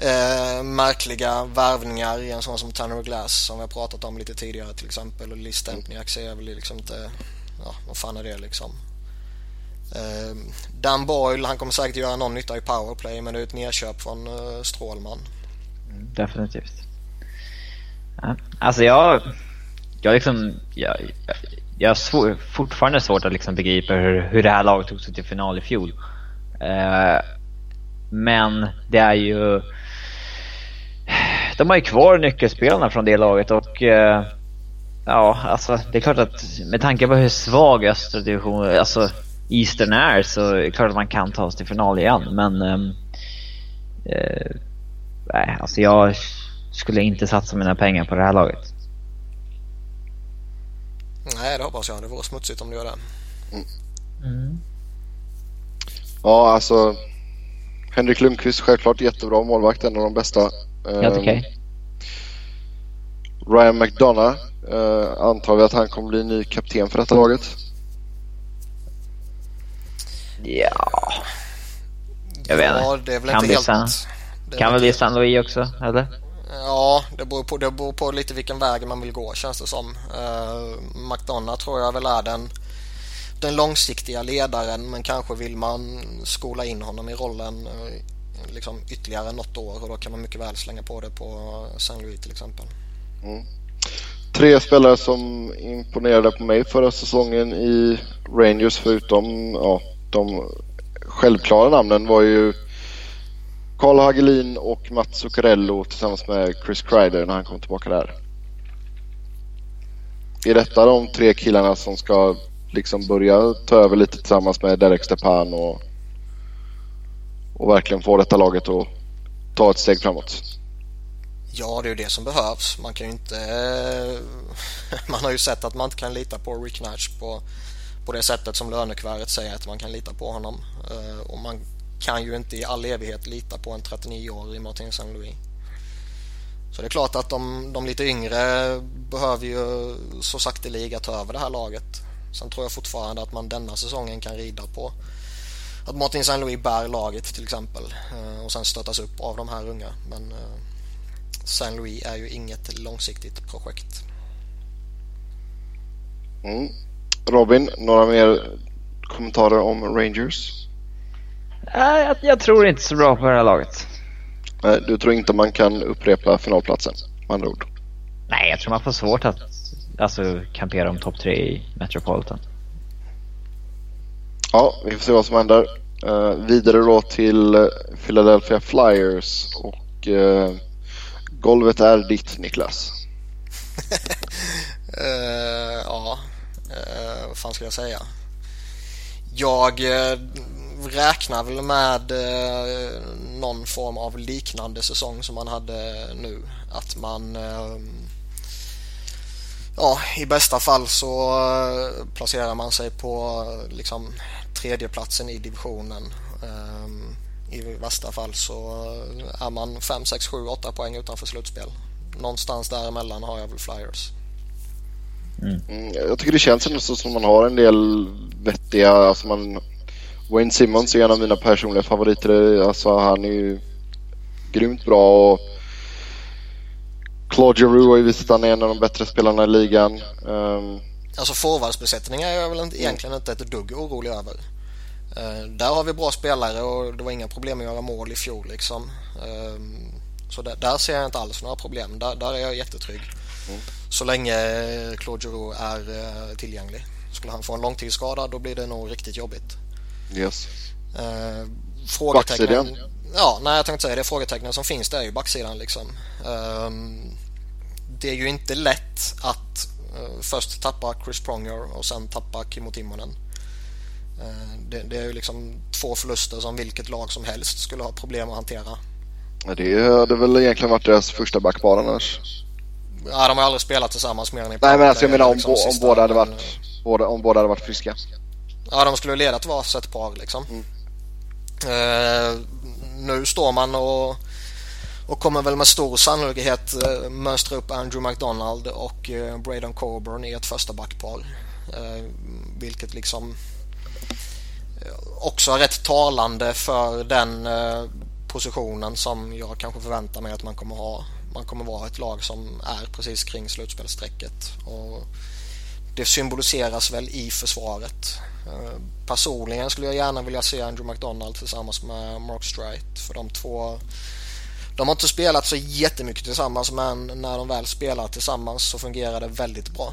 Speaker 1: eh, märkliga värvningar i en sån som Tanner Glass som vi har pratat om lite tidigare till exempel. Och Liz Stempniak ser jag väl liksom inte... Ja, vad fan är det liksom? Eh, Dan Boyle, han kommer säkert göra någon nytta i powerplay men det är ett nedköp från eh, Strålman.
Speaker 2: Definitivt. Alltså jag... Jag liksom... Jag, jag, jag har svår, fortfarande svårt att liksom begripa hur, hur det här laget tog sig till final i fjol. Uh, men det är ju... De har ju kvar nyckelspelarna från det laget och... Uh, ja, alltså det är klart att med tanke på hur svag östra divisionen, alltså Eastern är så är det klart att man kan ta sig till final igen. Men... Um, uh, nej, alltså jag skulle inte satsa mina pengar på det här laget.
Speaker 1: Nej, det hoppas jag. Det vore smutsigt om du gör det. Mm.
Speaker 3: Mm. Ja, alltså. Henrik Lundqvist självklart jättebra målvakt, en av de bästa.
Speaker 2: Helt okej. Okay.
Speaker 3: Ryan McDonough. Uh, antar vi att han kommer bli ny kapten för detta laget?
Speaker 2: Ja. Jag vet inte.
Speaker 1: Ja, det är väl kan inte helt...
Speaker 2: San... Kan väl bli San Louis också, eller?
Speaker 1: Ja, det beror, på, det beror på lite vilken väg man vill gå känns det som. Eh, uh, McDonough tror jag väl är den, den långsiktiga ledaren men kanske vill man skola in honom i rollen uh, liksom ytterligare något år och då kan man mycket väl slänga på det på St. Louis till exempel. Mm.
Speaker 3: Tre spelare som imponerade på mig förra säsongen i Rangers förutom ja, de självklara namnen var ju Karl Hagelin och Mats Zuccarello tillsammans med Chris Kreider när han kom tillbaka där. Är detta de tre killarna som ska liksom börja ta över lite tillsammans med Derek Stepan och, och verkligen få detta laget att ta ett steg framåt?
Speaker 1: Ja, det är ju det som behövs. Man kan ju inte... Eh, (laughs) man har ju sett att man inte kan lita på Rick Nash på, på det sättet som lönekuvertet säger att man kan lita på honom. Eh, och man kan ju inte i all evighet lita på en 39-årig Martin St. Louis. Så det är klart att de, de lite yngre behöver ju så sakteliga ta över det här laget. Sen tror jag fortfarande att man denna säsongen kan rida på att Martin St. Louis bär laget till exempel eh, och sen stöttas upp av de här unga. Men eh, St. Louis är ju inget långsiktigt projekt.
Speaker 3: Mm. Robin, några mer kommentarer om Rangers?
Speaker 2: Nej, jag, jag, tror inte så bra på det här laget.
Speaker 3: Nej, du tror inte man kan upprepa finalplatsen med andra ord?
Speaker 2: Nej, jag tror man får svårt att alltså, kampera om topp tre i Metropolitan.
Speaker 3: Ja, vi får se vad som händer. Uh, vidare då till Philadelphia Flyers och uh, golvet är ditt Niklas.
Speaker 1: uh, (laughs) ja, uh, vad fan ska jag säga? Jag räknar väl med någon form av liknande säsong som man hade nu. Att man ja, i bästa fall så placerar man sig på liksom tredjeplatsen i divisionen. I värsta fall så är man 5, 6, 7, 8 poäng utanför slutspel. Någonstans däremellan har jag väl Flyers.
Speaker 3: Mm. mm jag tycker det känns ändå som man har en del vettiga, alltså man Wayne Simmons är en av mina personliga favoriter. Alltså han är ju grymt bra och Claude Giroux har ju visat att han är en av de bättre spelarna i ligan. Um,
Speaker 1: Alltså forwardsbesättningar är jag väl inte, egentligen inte ett dugg orolig över. Uh, där har vi bra spelare och det var inga problem att göra mål i fjol liksom. Uh, så där, där, ser jag inte alls några problem. Där, där är jag jättetrygg. Mm. Så länge Claude Giroux är uh, tillgänglig. Skulle han få en långtidsskada då blir det nog riktigt jobbigt.
Speaker 3: Yes.
Speaker 1: Uh, frågetecknen, Ja, nej jag tänkte säga det. Frågetecknen som finns där är ju backsidan liksom. Um, det är ju inte lätt att uh, först tappa Chris Pronger och sen tappa Kimmo Timonen. Uh, det, det, är ju liksom två förluster som vilket lag som helst skulle ha problem att hantera.
Speaker 3: Ja, det hade väl egentligen varit deras första backpar annars.
Speaker 1: Ja, de har aldrig spelat tillsammans mer än
Speaker 3: i Nej, men alltså jag menar om, liksom om, båda hade varit, båda, om båda hade varit friska.
Speaker 1: Ja, de skulle leda till varsitt par liksom. Mm. Uh, nu står man och, och kommer väl med stor sannolikhet uh, mönstra upp Andrew McDonald och uh, Braden Coburn i ett första backpar. Uh, vilket liksom också är rätt talande för den positionen som jag kanske förväntar mig att man kommer ha. Man kommer vara ett lag som är precis kring slutspelsstrecket. Och det symboliseras väl i försvaret. Eh, personligen skulle jag gärna vilja se Andrew McDonald tillsammans med Mark Strite för de två de har inte spelat så jättemycket tillsammans men när de väl spelar tillsammans så fungerar det väldigt bra.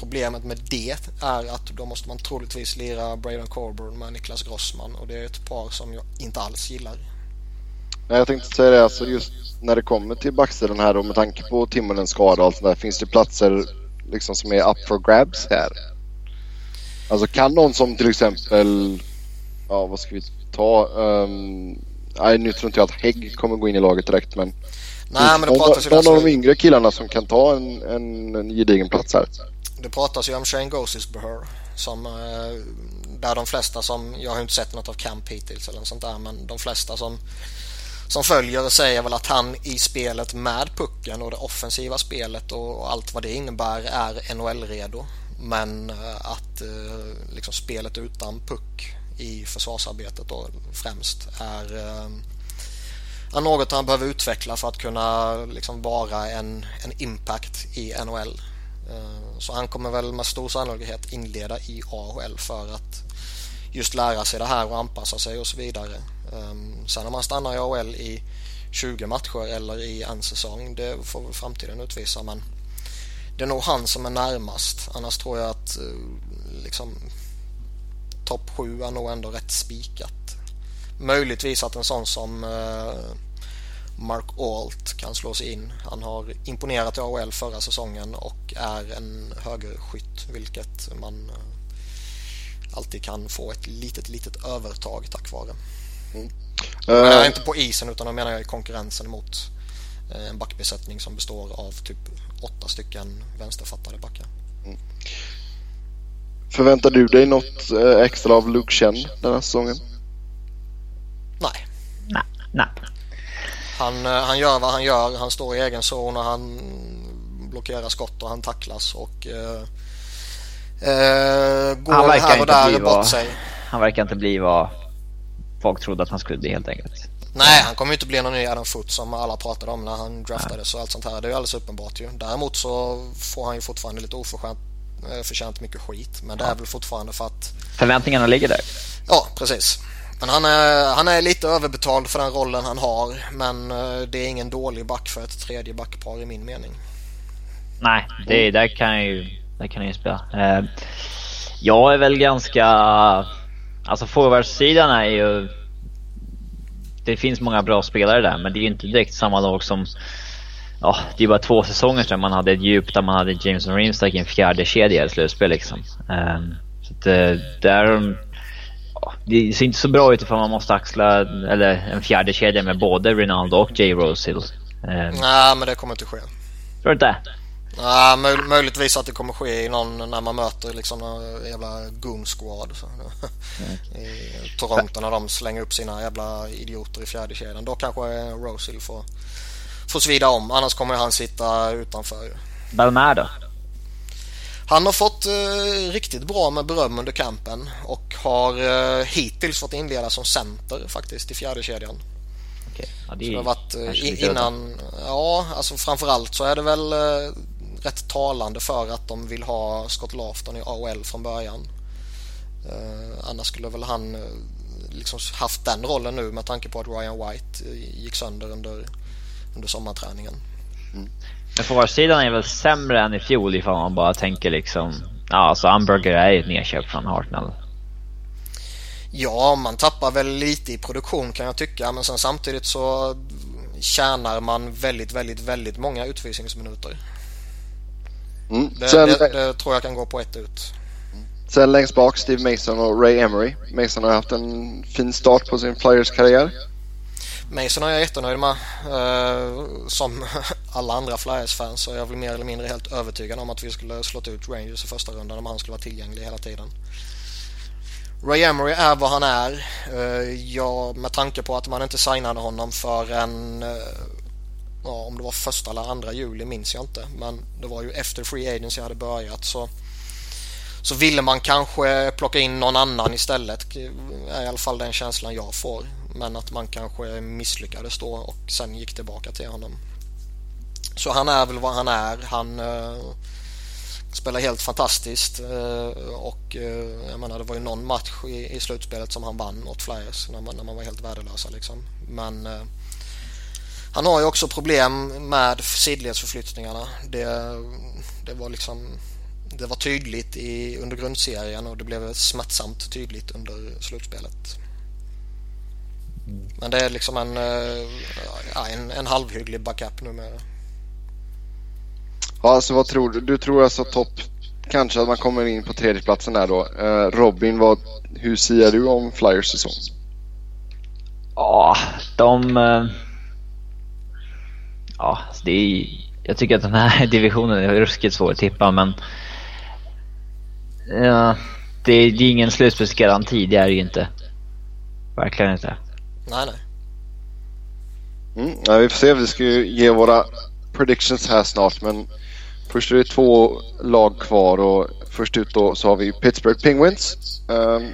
Speaker 1: Problemet med det är att då måste man troligtvis lira Braden Corburn med Niklas Grossman och det är ett par som jag inte alls gillar.
Speaker 3: Nej, jag tänkte säga det, alltså just när det kommer till backsidan här då med tanke på Timmerens skada och allt sånt där, finns det platser liksom som är up for grabs här? Alltså kan någon som till exempel, ja vad ska vi ta? Um, nej nu tror inte jag att Hägg kommer gå in i laget direkt men
Speaker 1: Nej, men det
Speaker 3: någon, någon av de yngre killarna som kan ta en, en, en gedigen plats här.
Speaker 1: Det pratas ju om Shane Gosisbeher som eh, där de flesta som, jag har inte sett något av Camp hittills eller något sånt där men de flesta som som följer säger väl att han i spelet med pucken och det offensiva spelet och allt vad det innebär är NHL-redo. Men eh, att eh, liksom spelet utan puck i försvarsarbetet då främst är, eh, är något han behöver utveckla för att kunna liksom vara en, en impact i NHL. Så han kommer väl med stor sannolikhet inleda i AHL för att just lära sig det här och anpassa sig och så vidare. Ehm, sen om han stannar i AHL i 20 matcher eller i en säsong, det får framtiden utvisa. Men det är nog han som är närmast. Annars tror jag att eh, liksom, topp 7 är nog ändå rätt spikat. Möjligtvis att en sån som eh, Mark Alt kan slå sig in. Han har imponerat i AHL förra säsongen och är en högerskytt vilket man eh, alltid kan få ett litet, litet övertag tack vare. Mm. Uh, inte på isen utan då menar jag i konkurrensen mot en backbesättning som består av typ åtta stycken vänsterfattade backar. Mm.
Speaker 3: Förväntar du dig något eh, extra av Luke Chen den här säsongen?
Speaker 1: Nej.
Speaker 2: Nej. Nej.
Speaker 1: Han, eh, han gör vad han gör. Han står i egen zon och han blockerar skott och han tacklas och eh, eh, går han här och där bort vad, sig.
Speaker 2: Han verkar inte bli vad folk trodde att han skulle bli helt enkelt.
Speaker 1: Nej, han kommer ju inte bli någon ny Adam Foot som alla pratade om när han draftades och allt sånt här. Det är ju alldeles uppenbart ju. Däremot så får han ju fortfarande lite oförtjänt eh, förtjänt mycket skit. Men det är väl fortfarande för att...
Speaker 2: Förväntningarna ligger där.
Speaker 1: Ja, precis. Men han är, han är lite överbetald för den rollen han har. Men eh, det är ingen dålig back för ett tredje backpar i min mening.
Speaker 2: Nej, det, där kan jag ju, där kan jag ju spela. Eh, jag är väl ganska alltså forwardsidan är ju... Det finns många bra spelare där, men det är ju inte direkt samma lag som... Ja, det är bara två säsonger sedan man hade ett djup där man hade Jameson Rimstack i en fjärde kedja i slutspel liksom. Um, så att, uh, där... Det ser inte så bra ut ifall man måste axla eller en fjärde kedja med både Rinaldo och Jay Rosehill. Um,
Speaker 1: Nej, men det kommer inte ske. Tror
Speaker 2: du inte?
Speaker 1: Ja, möj möjligtvis att det kommer ske i någon när man möter liksom någon jävla goon squad. Så. Mm. (laughs) I Toronto när de slänger upp sina jävla idioter i fjärde kedjan. Då kanske Rosehill får, får svida om. Annars kommer han sitta utanför.
Speaker 2: Belmar då?
Speaker 1: Han har fått eh, riktigt bra med beröm under kampen och har eh, hittills fått inleda som center faktiskt i fjärde kedjan.
Speaker 2: Okay. Ja,
Speaker 1: det, så det har varit eh, innan, ja alltså framförallt så är det väl eh, rätt talande för att de vill ha Scott Lafton i AHL från början. Eh, annars skulle väl han eh, liksom haft den rollen nu med tanke på att Ryan White eh, gick sönder under, under sommarträningen.
Speaker 2: Mm. Men forwardsidan är väl sämre än i fjol ifall man bara tänker liksom... Ja, alltså Umberger är ett nedköp från Hartnell.
Speaker 1: Ja, man tappar väl lite i produktion kan jag tycka men sen samtidigt så tjänar man väldigt, väldigt, väldigt många utvisningsminuter. Mm. Det, Sen, det, det, tror jag kan gå på ett ut.
Speaker 3: Sen längst bak Steve Mason och Ray Emery. Mason har haft en fin start på sin Flyers-karriär.
Speaker 1: Mason är jag jättenöjd med. Uh, som (laughs) alla andra Flyers-fans så är jag väl mer eller mindre helt övertygad om att vi skulle slått ut Rangers i första rundan om han skulle vara tillgänglig hela tiden. Ray Emery är vad han är. Ja, med tanke på att man inte signade honom för en uh, ja, om det var första eller andra juli minns jag inte. Men det var ju efter Free Agency hade börjat så så ville man kanske plocka in någon annan istället. är i alla fall den känslan jag får. Men att man kanske misslyckades då och sen gick tillbaka till honom. Så han är väl vad han är. Han uh, spelar helt fantastiskt uh, och uh, jag menar det var ju någon match i, i slutspelet som han vann åt Flyers när man, när man var helt värdelösa liksom. Men han har ju också problem med sidledsförflyttningarna. Det, det var liksom det var tydligt i, under grundserien och det blev smärtsamt tydligt under slutspelet. Men det är liksom en, eh, en, en halvhygglig backup numera.
Speaker 3: Ja, alltså vad tror du? Du tror alltså topp, kanske att man kommer in på tredjeplatsen där då. Eh, Robin, vad, hur ser du om Flyers säsong?
Speaker 2: Ja, de... Ja, det är, jag tycker att den här (laughs) divisionen är ruskigt svår att tippa men ja, det, är, det är ingen slutspelsgaranti, det är det ju inte. Verkligen inte.
Speaker 1: Nej, nej.
Speaker 3: Mm, ja, vi får se, vi ska ju ge våra predictions här snart men först är det två lag kvar och först ut då så har vi Pittsburgh Penguins. Um,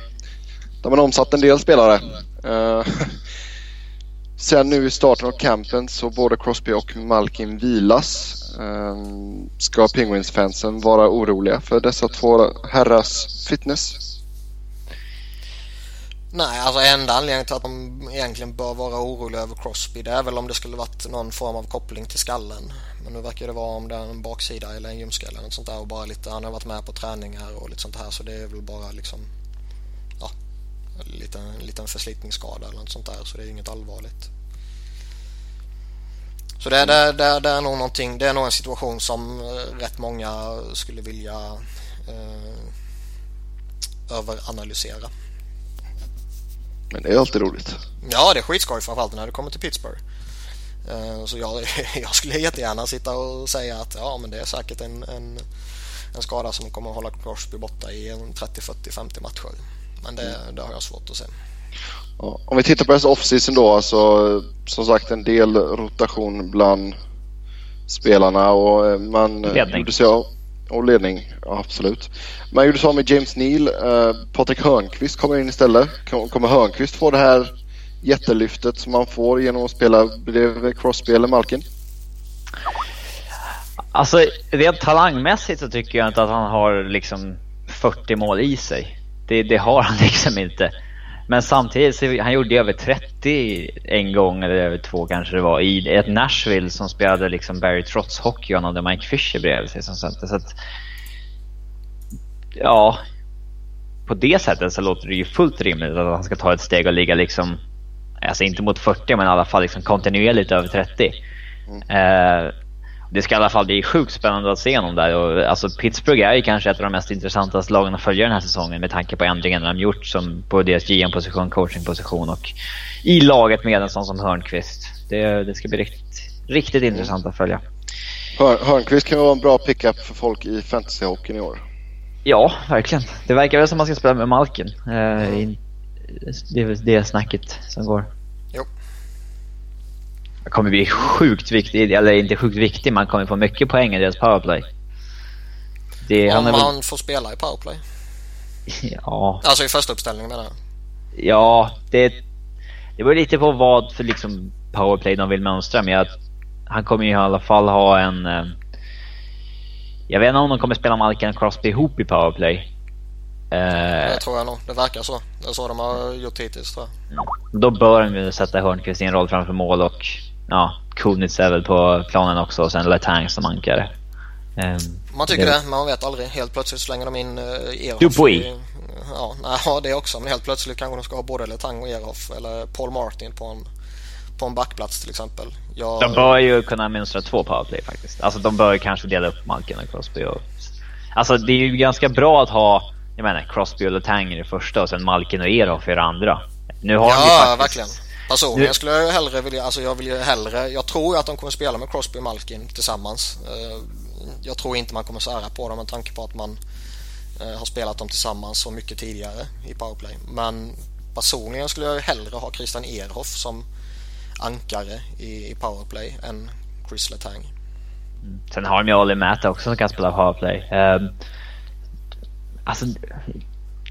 Speaker 3: de har omsatt en del spelare. Uh, (laughs) Sen nu i starten av campen så både Crosby och Malkin vilas. Ehm, ska Penguins-fansen vara oroliga för dessa två herrars fitness?
Speaker 1: Nej, alltså enda anledningen till att de egentligen bör vara oroliga över Crosby det är väl om det skulle varit någon form av koppling till skallen. Men nu verkar det vara om det är en baksida eller en ljumske eller något sånt där och bara lite, han har varit med på träningar och lite sånt här så det är väl bara liksom en liten förslitningsskada eller något sånt där så det är inget allvarligt. Så det, det, det, det, är nog någonting, det är nog en situation som eh, rätt många skulle vilja eh, överanalysera.
Speaker 3: Men det är alltid roligt.
Speaker 1: Ja, det är skitskoj framförallt när det kommer till Pittsburgh. Eh, så jag, (laughs) jag skulle jättegärna sitta och säga att ja, men det är säkert en, en, en skada som kommer att hålla Crosby borta i 30, 40, 50 matcher. Men det, det har jag svårt att se.
Speaker 3: Om vi tittar på deras off-season då, alltså som sagt en del rotation bland spelarna och eh, man
Speaker 2: ledning. gjorde
Speaker 3: sig av, och ledning, ja, absolut. Man gjorde sig av med James Neal, eh, Patrik Hörnqvist kommer in istället. Kommer Hörnqvist få det här jättelyftet som man får genom att spela bredvid Crosby eller Malkin?
Speaker 2: Alltså rent talangmässigt så tycker jag inte att han har liksom 40 mål i sig. Det, det har han (laughs) liksom inte. Men samtidigt, så han gjorde över 30 en gång, eller över två kanske det var, i ett Nashville som spelade liksom Barry Trotz hockey och han hade Mike Fisher bredvid sig som center. Så att, ja, på det sättet så låter det ju fullt rimligt att han ska ta ett steg och ligga liksom, alltså inte mot 40 men i alla fall liksom kontinuerligt över 30. Mm. Eh, det ska i alla fall bli sjukt spännande att se honom där. Och, alltså, Pittsburgh är ju kanske ett av de mest intressanta lagen att följa den här säsongen med tanke på ändringarna de gjort som på deras GM-position, coaching-position och i laget med en sån som Hörnqvist. Det, det ska bli riktigt, riktigt intressant att följa.
Speaker 3: Hör, Hörnqvist kan vara en bra pickup för folk i fantasyhockeyn i år.
Speaker 2: Ja, verkligen. Det verkar väl som att man ska spela med Malkin. Eh, det är väl det snacket som går. Kommer bli sjukt viktig, eller inte sjukt viktig, man kommer få mycket poäng i deras powerplay.
Speaker 1: Det, Om man väl... får spela i powerplay? (laughs)
Speaker 2: ja.
Speaker 1: Alltså i första uppställningen menar jag.
Speaker 2: Ja, det, det beror lite på vad för liksom powerplay de vill mönstra, men jag, han kommer ju i alla fall ha en eh, jag vet inte om de kommer spela Malkin och Crosby ihop i powerplay.
Speaker 1: Uh, det tror jag nog. Det verkar så. Det är så de har gjort hittills tror jag.
Speaker 2: Då bör de ju sätta Hörnqvist i en roll framför mål och ja, Kunitz är väl på planen också och sen Letang som ankare.
Speaker 1: Um, man tycker det. det, men man vet aldrig. Helt plötsligt slänger de in uh, Ehoff.
Speaker 2: Dupuy.
Speaker 1: Ja, nej, det också. Men helt plötsligt kanske de ska ha både Letang och Ehoff eller Paul Martin på en på en backplats till exempel.
Speaker 2: Jag... De bör ju kunna mönstra två powerplay faktiskt. Alltså de bör kanske dela upp Malkin och Crosby. Och... Alltså det är ju ganska bra att ha, jag menar Crosby och Letang i det första och sen Malkin och Eroff i det andra.
Speaker 1: Nu har ja, faktiskt... verkligen. Personligen nu... skulle jag hellre vilja, alltså jag vill ju hellre, jag tror att de kommer spela med Crosby och Malkin tillsammans. Eh, jag tror inte man kommer sära på dem med tanke på att man eh, har spelat dem tillsammans så mycket tidigare i powerplay. Men personligen skulle jag hellre ha Christian Ehrhoff som ankare i, i powerplay än Chris Letang.
Speaker 2: Mm. Sen har de ju Olli Mata också som kan spela powerplay. Um, alltså,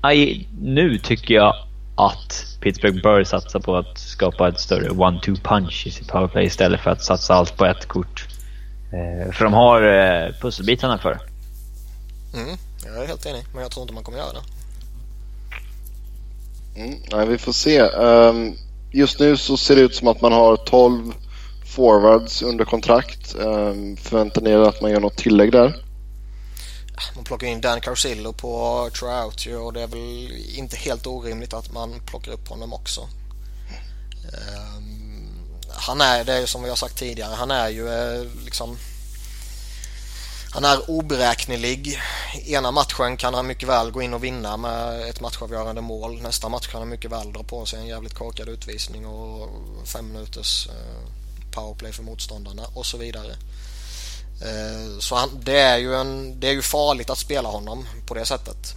Speaker 2: aj, nu tycker jag att Pittsburgh bör satsa på att skapa ett större one-two punch i sitt powerplay istället för att satsa allt på ett kort. Uh, för de har uh, pusselbitarna för
Speaker 1: mm, Jag är helt enig, men jag tror inte man kommer göra det.
Speaker 3: Mm, nej, vi får se. Um, just nu så ser det ut som att man har 12 forwards under kontrakt. Um, förväntar ni er att man gör något tillägg där?
Speaker 1: Man plockar in Dan Carcillo på Trout och det är väl inte helt orimligt att man plockar upp honom också. Um, han är, det är som vi har sagt tidigare, han är ju eh, liksom han är oberäknelig. Ena matchen kan han mycket väl gå in och vinna med ett matchavgörande mål. Nästa match kan han mycket väl dra på sig en jävligt korkad utvisning och fem minuters eh, powerplay för motståndarna och så vidare. Eh, så han, det, är ju en, det är ju farligt att spela honom på det sättet.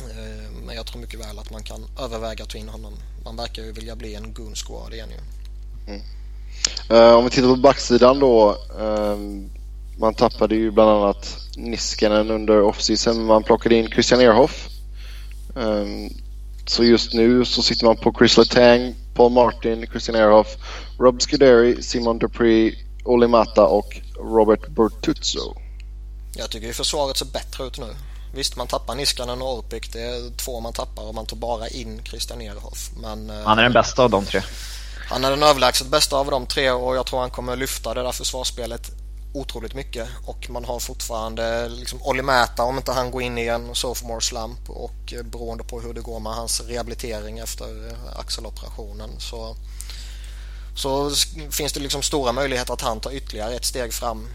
Speaker 1: Eh, men jag tror mycket väl att man kan överväga att ta in honom. Man verkar ju vilja bli en goon squad igen ju.
Speaker 3: Mm. Eh, om vi tittar på backsidan då. Uh, man tappade ju bland annat Niskanen under offseason. Man plockade in Christian Ehrhoff. Uh, så just nu så sitter man på Chris Letang, Paul Martin, Christian Ehrhoff, Rob Scuderi, Simon Dupree, Olimata och Robert Bertuzzo.
Speaker 1: Jag tycker försvaret ser bättre ut nu. Visst, man tappar Niskanen och Orpik. Det är två man tappar och man tar bara in Christian Ehrhoff. Men,
Speaker 2: eh, han är den bästa av de tre.
Speaker 1: Han är den överlägset bästa av de tre och jag tror han kommer lyfta det där försvarsspelet otroligt mycket och man har fortfarande liksom Olli Mäta om inte han går in i en sophomore slump och beroende på hur det går med hans rehabilitering efter axeloperationen så, så finns det liksom stora möjligheter att han tar ytterligare ett steg fram.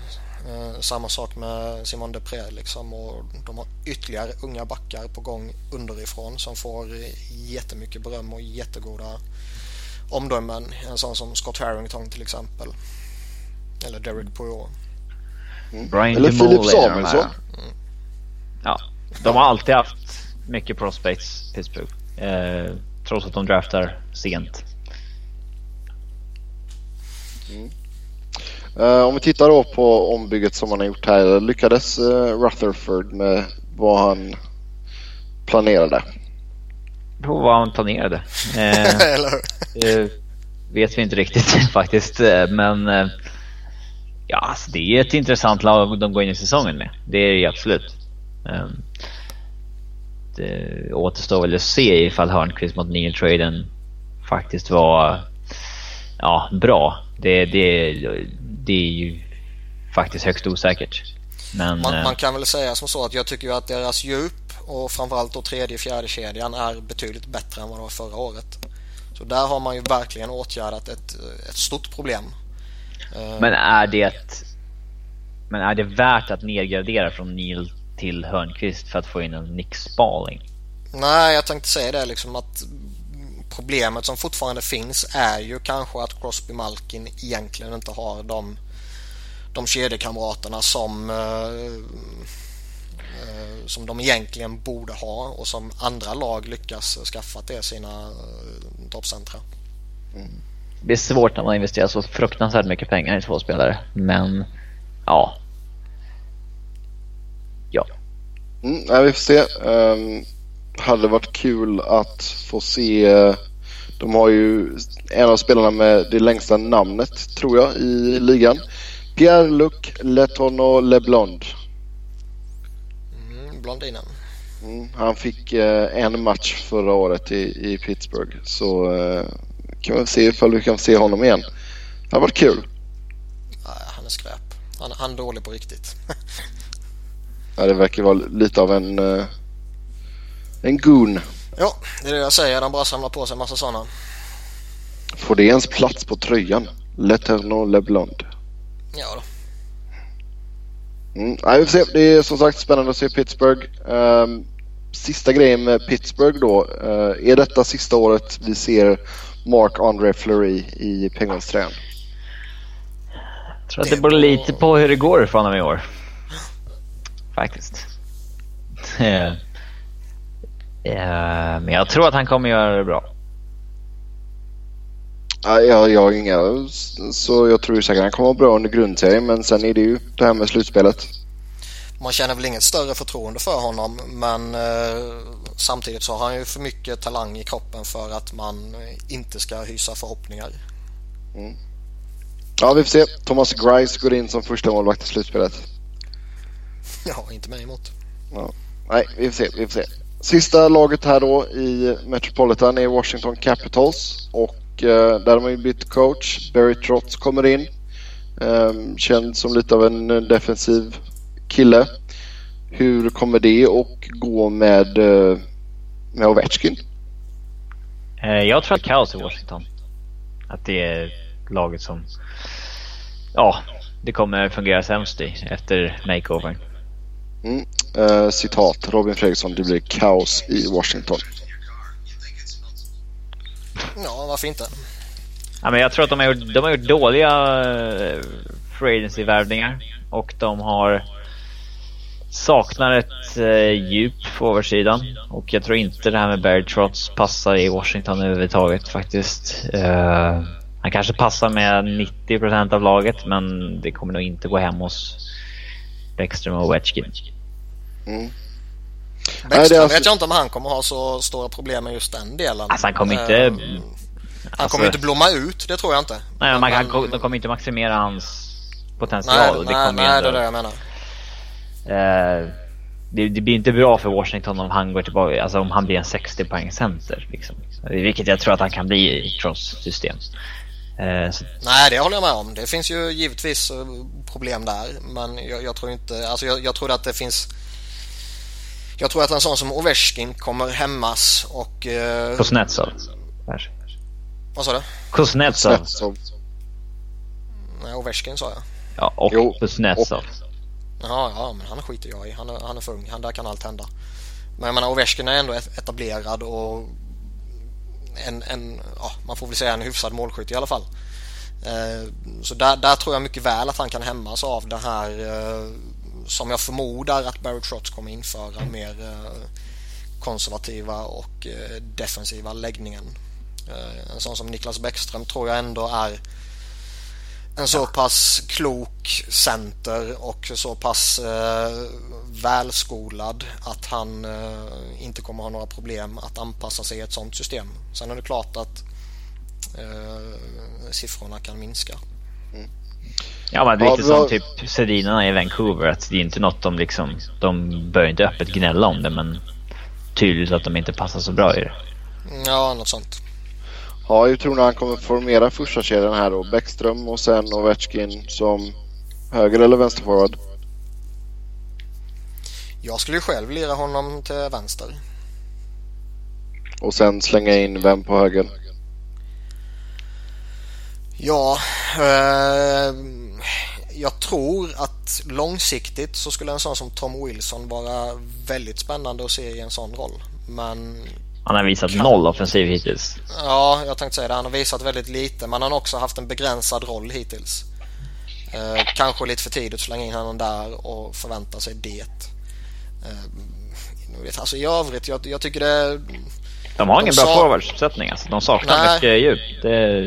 Speaker 1: Eh, samma sak med Simon Depré liksom och de har ytterligare unga backar på gång underifrån som får jättemycket beröm och jättegoda omdömen. En sån som Scott Harrington till exempel. Eller Derek Poirot.
Speaker 3: Mm. Brian Eller Filip Samuelsson. Mm.
Speaker 2: Ja, de har alltid haft mycket prospects, Pittsburgh. Eh, trots att de draftar sent.
Speaker 3: Mm. Uh, om vi tittar då på ombygget som han har gjort här. Lyckades uh, Rutherford med vad han planerade?
Speaker 2: På vad han planerade. (laughs) Eh, vet vi inte riktigt (laughs) faktiskt. Men Ja, alltså det är ett intressant lag de går in i säsongen med. Det är det absolut. Um, det återstår väl att se ifall Hörnqvist mot Neil-traden faktiskt var ja, bra. Det, det, det är ju faktiskt högst osäkert. Men,
Speaker 1: man, man, kan väl säga som så att jag tycker att deras djup och framförallt då tredje fjärde kedjan är betydligt bättre än vad det var förra året. Så där har man ju verkligen åtgärdat ett, ett stort problem.
Speaker 2: Eh, men är det men är det värt att nedgradera från Neil till Hörnqvist för att få in en Nick Spaling?
Speaker 1: Nej, jag tänkte säga det liksom att problemet som fortfarande finns är ju kanske att Crosby Malkin egentligen inte har de, de kedjekamraterna som, eh, eh, som de egentligen borde ha och som andra lag lyckas skaffa till sina eh, toppcentra.
Speaker 2: Mm. Det är svårt när man investerar så fruktansvärt mycket pengar i två spelare, men ja.
Speaker 3: Ja. Mm, ja, vi får se. Um, hade varit kul att få se de har ju en av spelarna med det längsta namnet tror jag i ligan. Pierre-Luc Letourneau LeBlond.
Speaker 1: Mm, blondinen.
Speaker 3: Mm, han fick eh, en match förra året i, i Pittsburgh. Så eh, kan vi se ifall vi kan se honom igen. Det har varit kul.
Speaker 1: Nej, han är skräp. Han, han är dålig på riktigt. (laughs)
Speaker 3: ja, det verkar vara lite av en, eh, en goon.
Speaker 1: Ja, det är det jag säger. De bara samlar på sig en massa sådana.
Speaker 3: Får det ens plats på tröjan? L'Eternal LeBlond.
Speaker 1: Ja då.
Speaker 3: Mm, nej, vi får se. Det är som sagt spännande att se Pittsburgh. Um, sista grejen med Pittsburgh då. Uh, är detta sista året vi ser Mark-André Fleury i Penguins-tröjan?
Speaker 2: Jag tror att det beror lite på hur det går för honom i år. Faktiskt. (laughs) Eh, men jag tror att han kommer göra det bra.
Speaker 3: Ja, jag, jag har inga, så jag tror säkert att han kommer bra under grundserien men sen är det ju det här med slutspelet.
Speaker 1: Man känner väl inget större förtroende för honom men eh, samtidigt så har han ju för mycket talang i kroppen för att man inte ska hysa förhoppningar.
Speaker 3: Mm. Ja, vi får se. Thomas Grice går in som första målvakt i slutspelet.
Speaker 1: Ja, inte mig emot.
Speaker 3: Ja. Nej, vi får se. Vi får se. Sista laget här då i Metropolitan är Washington Capitals och eh, där har man ju bytt coach. Barry Trotz kommer in. Eh, känd som lite av en eh, defensiv kille. Hur kommer det att gå med, eh, med Ovechkin?
Speaker 2: Eh, jag tror att kaos i Washington. Att det är laget som... Ja, det kommer fungera sämst i efter makeovern.
Speaker 3: Mm. Uh, citat Robin Fredriksson, det blir kaos i Washington.
Speaker 1: Ja, varför inte?
Speaker 2: Ja, men jag tror att de har gjort, de har gjort dåliga uh, free agency-värvningar och de har saknar ett uh, djup på översidan och jag tror inte det här med Barry Trotz passar i Washington överhuvudtaget faktiskt. Uh, han kanske passar med 90% av laget men det kommer nog inte gå hem hos Bäckström och Ovechkin.
Speaker 1: Mm. Bäckström alltså... vet jag inte om han kommer ha så stora problem med just den delen.
Speaker 2: Alltså han kommer inte... Uh,
Speaker 1: han alltså... kommer inte blomma ut, det tror jag inte.
Speaker 2: Nej, man, han, de kommer inte maximera hans potential.
Speaker 1: Nej, det, nej, nej ändå... det är det jag menar.
Speaker 2: Uh, det, det, blir inte bra för Washington om han går tillbaka, alltså om han blir en 60 poäng center. Liksom. Vilket jag tror att han kan bli i Trots system.
Speaker 1: Uh, så... Nej, det håller jag med om. Det finns ju givetvis problem där. Men jag, jag tror inte, alltså jag, jag tror att det finns jag tror att en sån som Ovechkin kommer hämmas och...
Speaker 2: Eh... Kuznetsov.
Speaker 1: Vad sa du?
Speaker 2: Kuznetsov.
Speaker 1: Nej, Ovechkin sa jag.
Speaker 2: Ja, och Kuznetsov.
Speaker 1: Ja, ja, men han skiter jag i. Han är, han är för ung. Han, där kan allt hända. Men jag menar, Ovechkin är ändå etablerad och en, en ja, man får väl säga en hyfsad målskytt i alla fall. Eh, så där, där tror jag mycket väl att han kan hämmas av den här eh, som jag förmodar att Barry Trotz kommer införa mer eh, konservativa och defensiva läggningen. En sån som Niklas Bäckström tror jag ändå är en så pass klok center och så pass eh, välskolad att han eh, inte kommer ha några problem att anpassa sig i ett sånt system. Sen är det klart att eh, siffrorna kan minska. Mm.
Speaker 2: Ja men lite ja, som typ Sedinarna i Vancouver. Att det är inte något de liksom... De börjar inte öppet gnälla om det men tydligt att de inte passar så bra i det.
Speaker 1: Ja, något sånt.
Speaker 3: Ja, hur tror ni han kommer formera första kedjan här då? Bäckström och sen Ovechkin som höger eller vänsterforward?
Speaker 1: Jag skulle ju själv lira honom till vänster.
Speaker 3: Och sen slänga in vem på höger?
Speaker 1: Ja, eh, jag tror att långsiktigt så skulle en sån som Tom Wilson vara väldigt spännande att se i en sån roll. Men
Speaker 2: han har visat noll offensiv hittills.
Speaker 1: Ja, jag tänkte säga det. Han har visat väldigt lite men han har också haft en begränsad roll hittills. Eh, kanske lite för tidigt att slänga in honom där och förvänta sig det. Eh, alltså i övrigt, jag, jag tycker det...
Speaker 2: De har ingen bra forwardsuppsättning alltså. De saknar Nej. mycket djup. Det...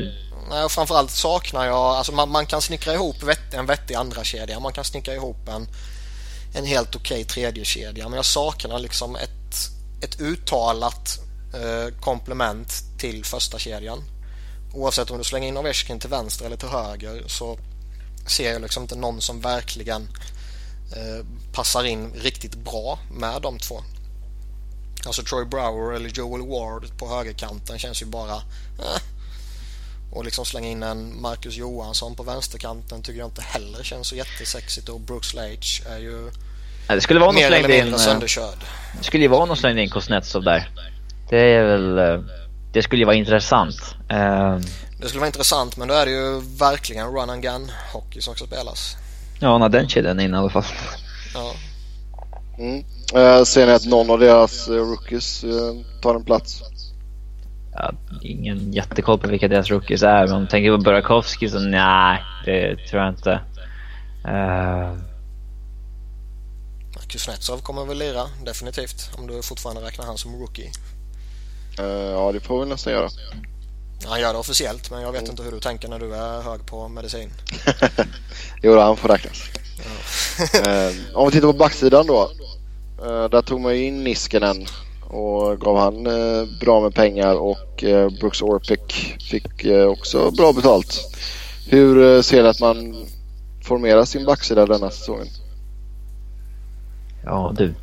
Speaker 1: Nej, och framförallt saknar jag... Alltså man, man kan snickra ihop vett, en vettig andra kedja. Man kan snickra ihop en, en helt okej okay tredje kedja. Men jag saknar liksom ett, ett uttalat komplement till första kedjan. Oavsett om du slänger in Ovechkin till vänster eller till höger så ser jag liksom inte någon som verkligen eh, passar in riktigt bra med de två. Alltså Troy Brower eller Joel Ward på högerkanten känns ju bara eh. Och liksom slänga in en Marcus Johansson på vänsterkanten tycker jag inte heller känns så jättesexigt och Brooks Lage är ju
Speaker 2: ja, det skulle vara
Speaker 1: mer eller mindre
Speaker 2: in, eh,
Speaker 1: sönderkörd.
Speaker 2: Det skulle ju vara någon slängde in Kuznetsov där. Det är väl... Eh, det skulle ju vara intressant.
Speaker 1: Det skulle vara intressant men då är det ju verkligen run and gun hockey som ska spelas.
Speaker 2: Ja, när den kedjan in i alla fall.
Speaker 1: Ja.
Speaker 3: Mm. Uh, ser ni att någon av deras rookies tar en plats?
Speaker 2: Ja, ingen jättekoll på vilka deras rookies är, men om man tänker på Burakovsky så nej, det tror jag inte. Uh...
Speaker 1: Kuznetsov kommer väl lira, definitivt. Om du fortfarande räknar han som rookie.
Speaker 3: Uh, ja, det får vi nästan göra.
Speaker 1: Han gör det officiellt, men jag vet mm. inte hur du tänker när du är hög på medicin. (laughs)
Speaker 3: jo, han får räknas. Ja. uh, om vi tittar på backsidan då. Uh, där tog man in Niskanen och gav han bra med pengar och Brooks Orpik fick också bra betalt. Hur ser du att man formerar sin backsida denna säsongen?
Speaker 2: Ja du,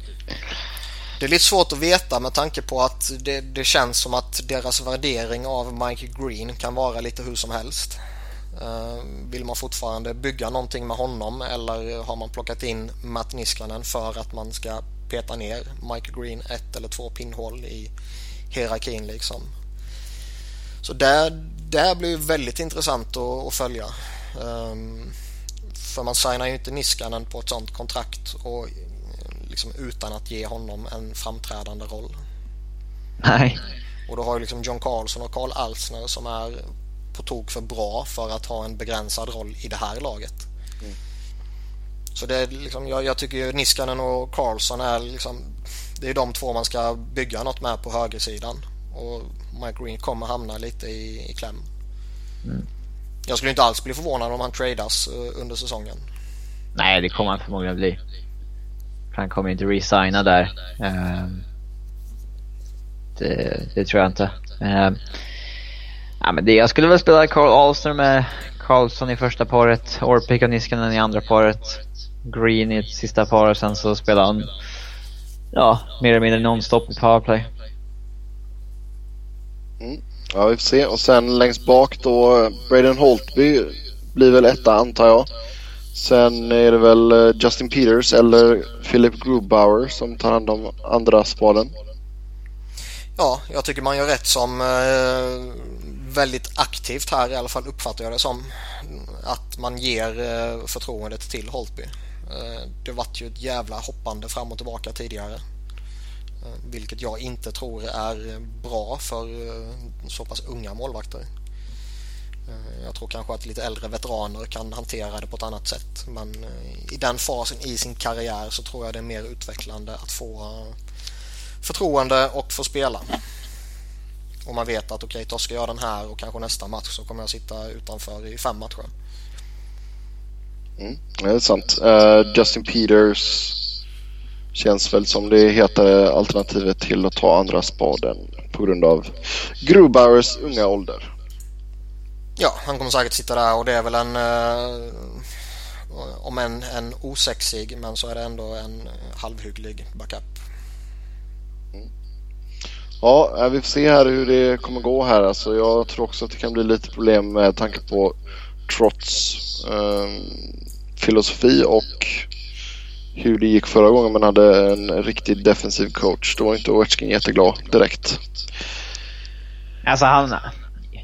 Speaker 1: det är lite svårt att veta med tanke på att det, det, känns som att deras värdering av Mike Green kan vara lite hur som helst. Eh, vill man fortfarande bygga någonting med honom eller har man plockat in Matt Niskanen för att man ska peta ner Mike Green ett eller två pinnhål i hierarkin liksom. Så det, där blir väldigt intressant att, att följa. Um, för man signar ju inte Niskanen på ett sånt kontrakt och liksom utan att ge honom en framträdande roll.
Speaker 2: Nej.
Speaker 1: Och då har ju liksom John Carlson och Carl Alsner som är på tok för bra för att ha en begränsad roll i det här laget. Mm. Så det är liksom, jag, jag tycker ju Niskanen och Carlson är liksom det är de två man ska bygga något med på högersidan. Och Mike Green kommer hamna lite i, i kläm. Mm. Jag skulle inte alls bli förvånad om han tradas uh, under säsongen.
Speaker 2: Nej, det kommer han förmodligen bli. Han kommer inte resigna där. Ehm, det, det, tror jag inte. Ehm, ja, men det, jag skulle väl spela Carl Alster med Karlsson i första paret, Orpik och Niskanen i andra paret, Green i sista paret och sen så spelar han ja, mer eller mindre nonstop i powerplay.
Speaker 3: Mm. Ja, vi får se. Och sen längst bak då, Braden Holtby blir väl etta antar jag. Sen är det väl eh, Justin Peters eller Philip Grubauer som tar hand om andra spaden.
Speaker 1: Ja, jag tycker man gör rätt som eh, väldigt aktivt här i alla fall uppfattar jag det som. Att man ger eh, förtroendet till Holtby. Det vart ju ett jävla hoppande fram och tillbaka tidigare. Vilket jag inte tror är bra för så pass unga målvakter. Eh, jag tror kanske att lite äldre veteraner kan hantera det på ett annat sätt. Men eh, i den fasen i sin karriär så tror jag det är mer utvecklande att få eh, förtroende och få spela. Och man vet att okej, okay, då ska jag den här och kanske nästa match så kommer jag sitta utanför i fem matcher.
Speaker 3: Mm, det är sant. Uh, Justin Peters känns väl som det hetare alternativet till att ta andra spaden på grund av Grubauers unga ålder.
Speaker 1: Ja, han kommer säkert sitta där och det är väl en eh, om en, en osexig men så är det ändå en halvhygglig backup.
Speaker 3: Mm. Ja, vi får se här hur det kommer gå här. Alltså, jag tror också att det kan bli lite problem med tanke på Trots eh, filosofi och hur det gick förra gången man hade en riktigt defensiv coach. Då var inte Ovechkin jätteglad direkt.
Speaker 2: Alltså han...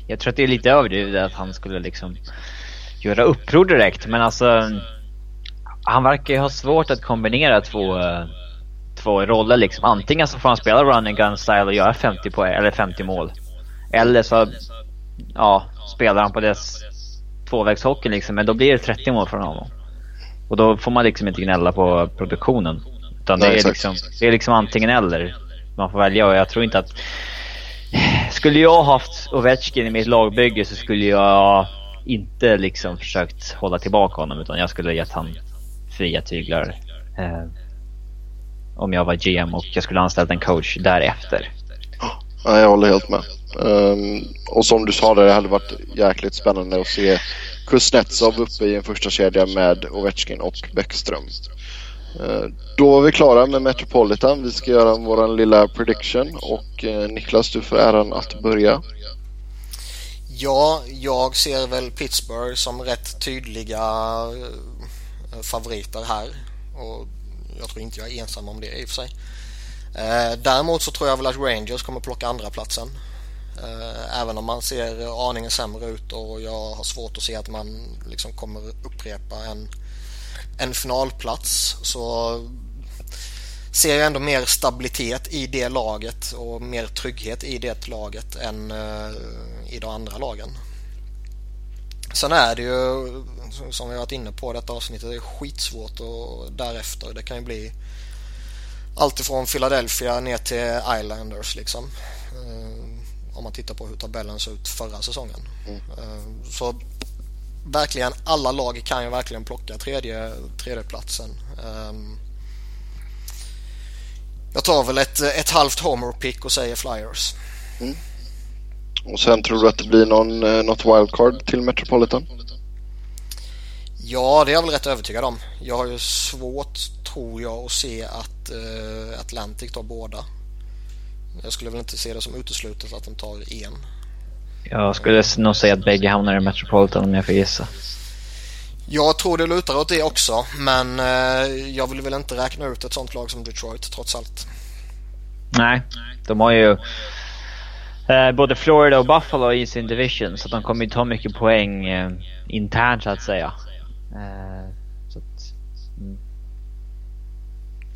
Speaker 2: Jag tror att det är lite överdrivet att han skulle liksom göra uppror direkt men alltså... Han verkar ju ha svårt att kombinera två, två roller liksom. Antingen så får han spela running gun style och göra 50 poäng, eller 50 mål. Eller så ja, spelar han på dess tvåvägshockey liksom, men då blir det 30 mål från honom. Och då får man liksom inte gnälla på produktionen. Utan det, är liksom, det är liksom antingen eller. Man får välja och jag tror inte att... Skulle jag haft Ovechkin i mitt lagbygge så skulle jag inte liksom försökt hålla tillbaka honom utan jag skulle gett han fria tyglar. Eh, om jag var GM och jag skulle anställt en coach därefter.
Speaker 3: Ja, jag håller helt med. Um, och som du sa, det hade varit jäkligt spännande att se Kuznetsov uppe i en första kedja med Ovechkin och Bäckström. Eh, då var vi klara med Metropolitan. Vi ska göra vår lilla prediction och eh, Niklas, du får äran att börja.
Speaker 1: Ja, jag ser väl Pittsburgh som rätt tydliga eh, favoriter här. Och jag tror inte jag är ensam om det i och för sig. Däremot så tror jag väl att Rangers kommer plocka andra platsen. Även om man ser aningen sämre ut och jag har svårt att se att man liksom kommer upprepa en, en finalplats så ser jag ändå mer stabilitet i det laget och mer trygghet i det laget än uh, i de andra lagen. Sen är det ju, som vi varit inne på detta avsnittet, det är skitsvårt och därefter. Det kan ju bli allt ifrån Philadelphia ner till Islanders liksom. Uh, om man tittar på hur tabellen såg ut förra säsongen. Mm. Uh, så verkligen alla lag kan ju verkligen plocka tredje, tredjeplatsen. Um, jag tar väl ett, ett halvt homer-pick och säger Flyers. Mm.
Speaker 3: Och sen tror du att det blir någon, eh, något wildcard till Metropolitan?
Speaker 1: Ja, det är jag väl rätt övertygad om. Jag har ju svårt, tror jag, att se att uh, Atlantic tar båda. Jag skulle väl inte se det som uteslutet att de tar en.
Speaker 2: Jag skulle nog säga att bägge hamnar i Metropolitan om jag får gissa.
Speaker 1: Jag tror det lutar åt det också men eh, jag vill väl inte räkna ut ett sånt lag som Detroit trots allt.
Speaker 2: Nej, de har ju eh, både Florida och Buffalo i sin division så de kommer ju ta mycket poäng eh, internt så att säga. Eh, så att,
Speaker 1: mm.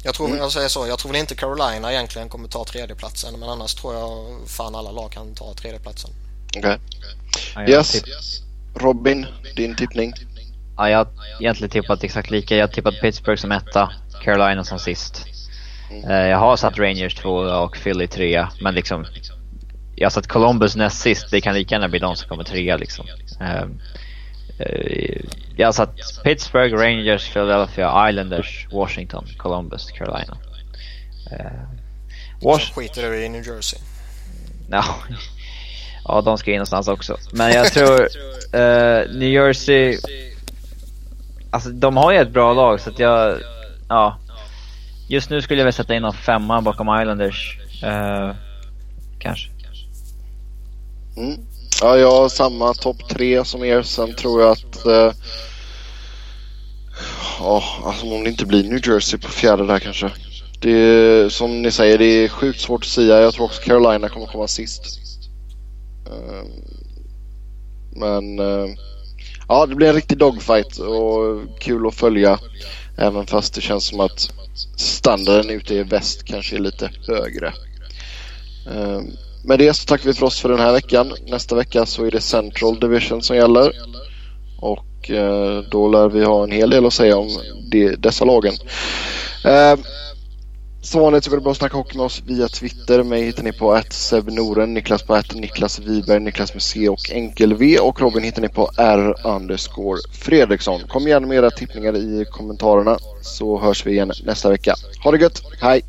Speaker 1: Jag tror, mm. jag säger så, jag tror väl inte Carolina egentligen kommer ta tredjeplatsen men annars tror jag fan alla lag kan ta tredjeplatsen.
Speaker 3: Okej. Okay. Yes. Robin, din tippning?
Speaker 2: Ja, jag har egentligen tippat exakt lika. Jag har tippat Pittsburgh som etta, Carolina som sist. Mm. Eh, jag har satt Rangers två och Philly trea, men liksom jag har satt Columbus näst sist. Det kan lika gärna bli de som kommer trea liksom. Ehm, eh, jag har satt Pittsburgh, Rangers, Philadelphia, Islanders, Washington, Columbus, Carolina.
Speaker 1: Uh, Was skiter du i New Jersey? (laughs)
Speaker 2: No. Ja, de ska in någonstans också. Men jag tror uh, (laughs) New Jersey Alltså de har ju ett bra lag så att jag, ja. Just nu skulle jag väl sätta in någon femma bakom Islanders. Uh, kanske.
Speaker 3: Mm. Ja, jag har samma topp tre som er. Sen tror jag att... Uh, ja, alltså om det inte blir New Jersey på fjärde där kanske. Det är, som ni säger, det är sjukt svårt att säga. Jag tror också Carolina kommer komma sist. Ehm, men... Ehm, ja, det blir en riktig dogfight och kul att följa. Även fast det känns som att standarden ute i väst kanske är lite högre. Ehm, med det så tackar vi för oss för den här veckan. Nästa vecka så är det Central Division som gäller. Och eh, då lär vi ha en hel del att säga om dessa lagen. Som vanligt så går det bra att snacka hockey med oss via Twitter. Mig hittar ni på Noren, Niklas på att Niklas Wiberg, Niklas med C och enkel V och Robin hittar ni på R underscore Fredriksson. Kom gärna med era tippningar i kommentarerna så hörs vi igen nästa vecka. Ha det gött, hej!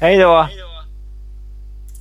Speaker 1: Hej
Speaker 2: hej! då!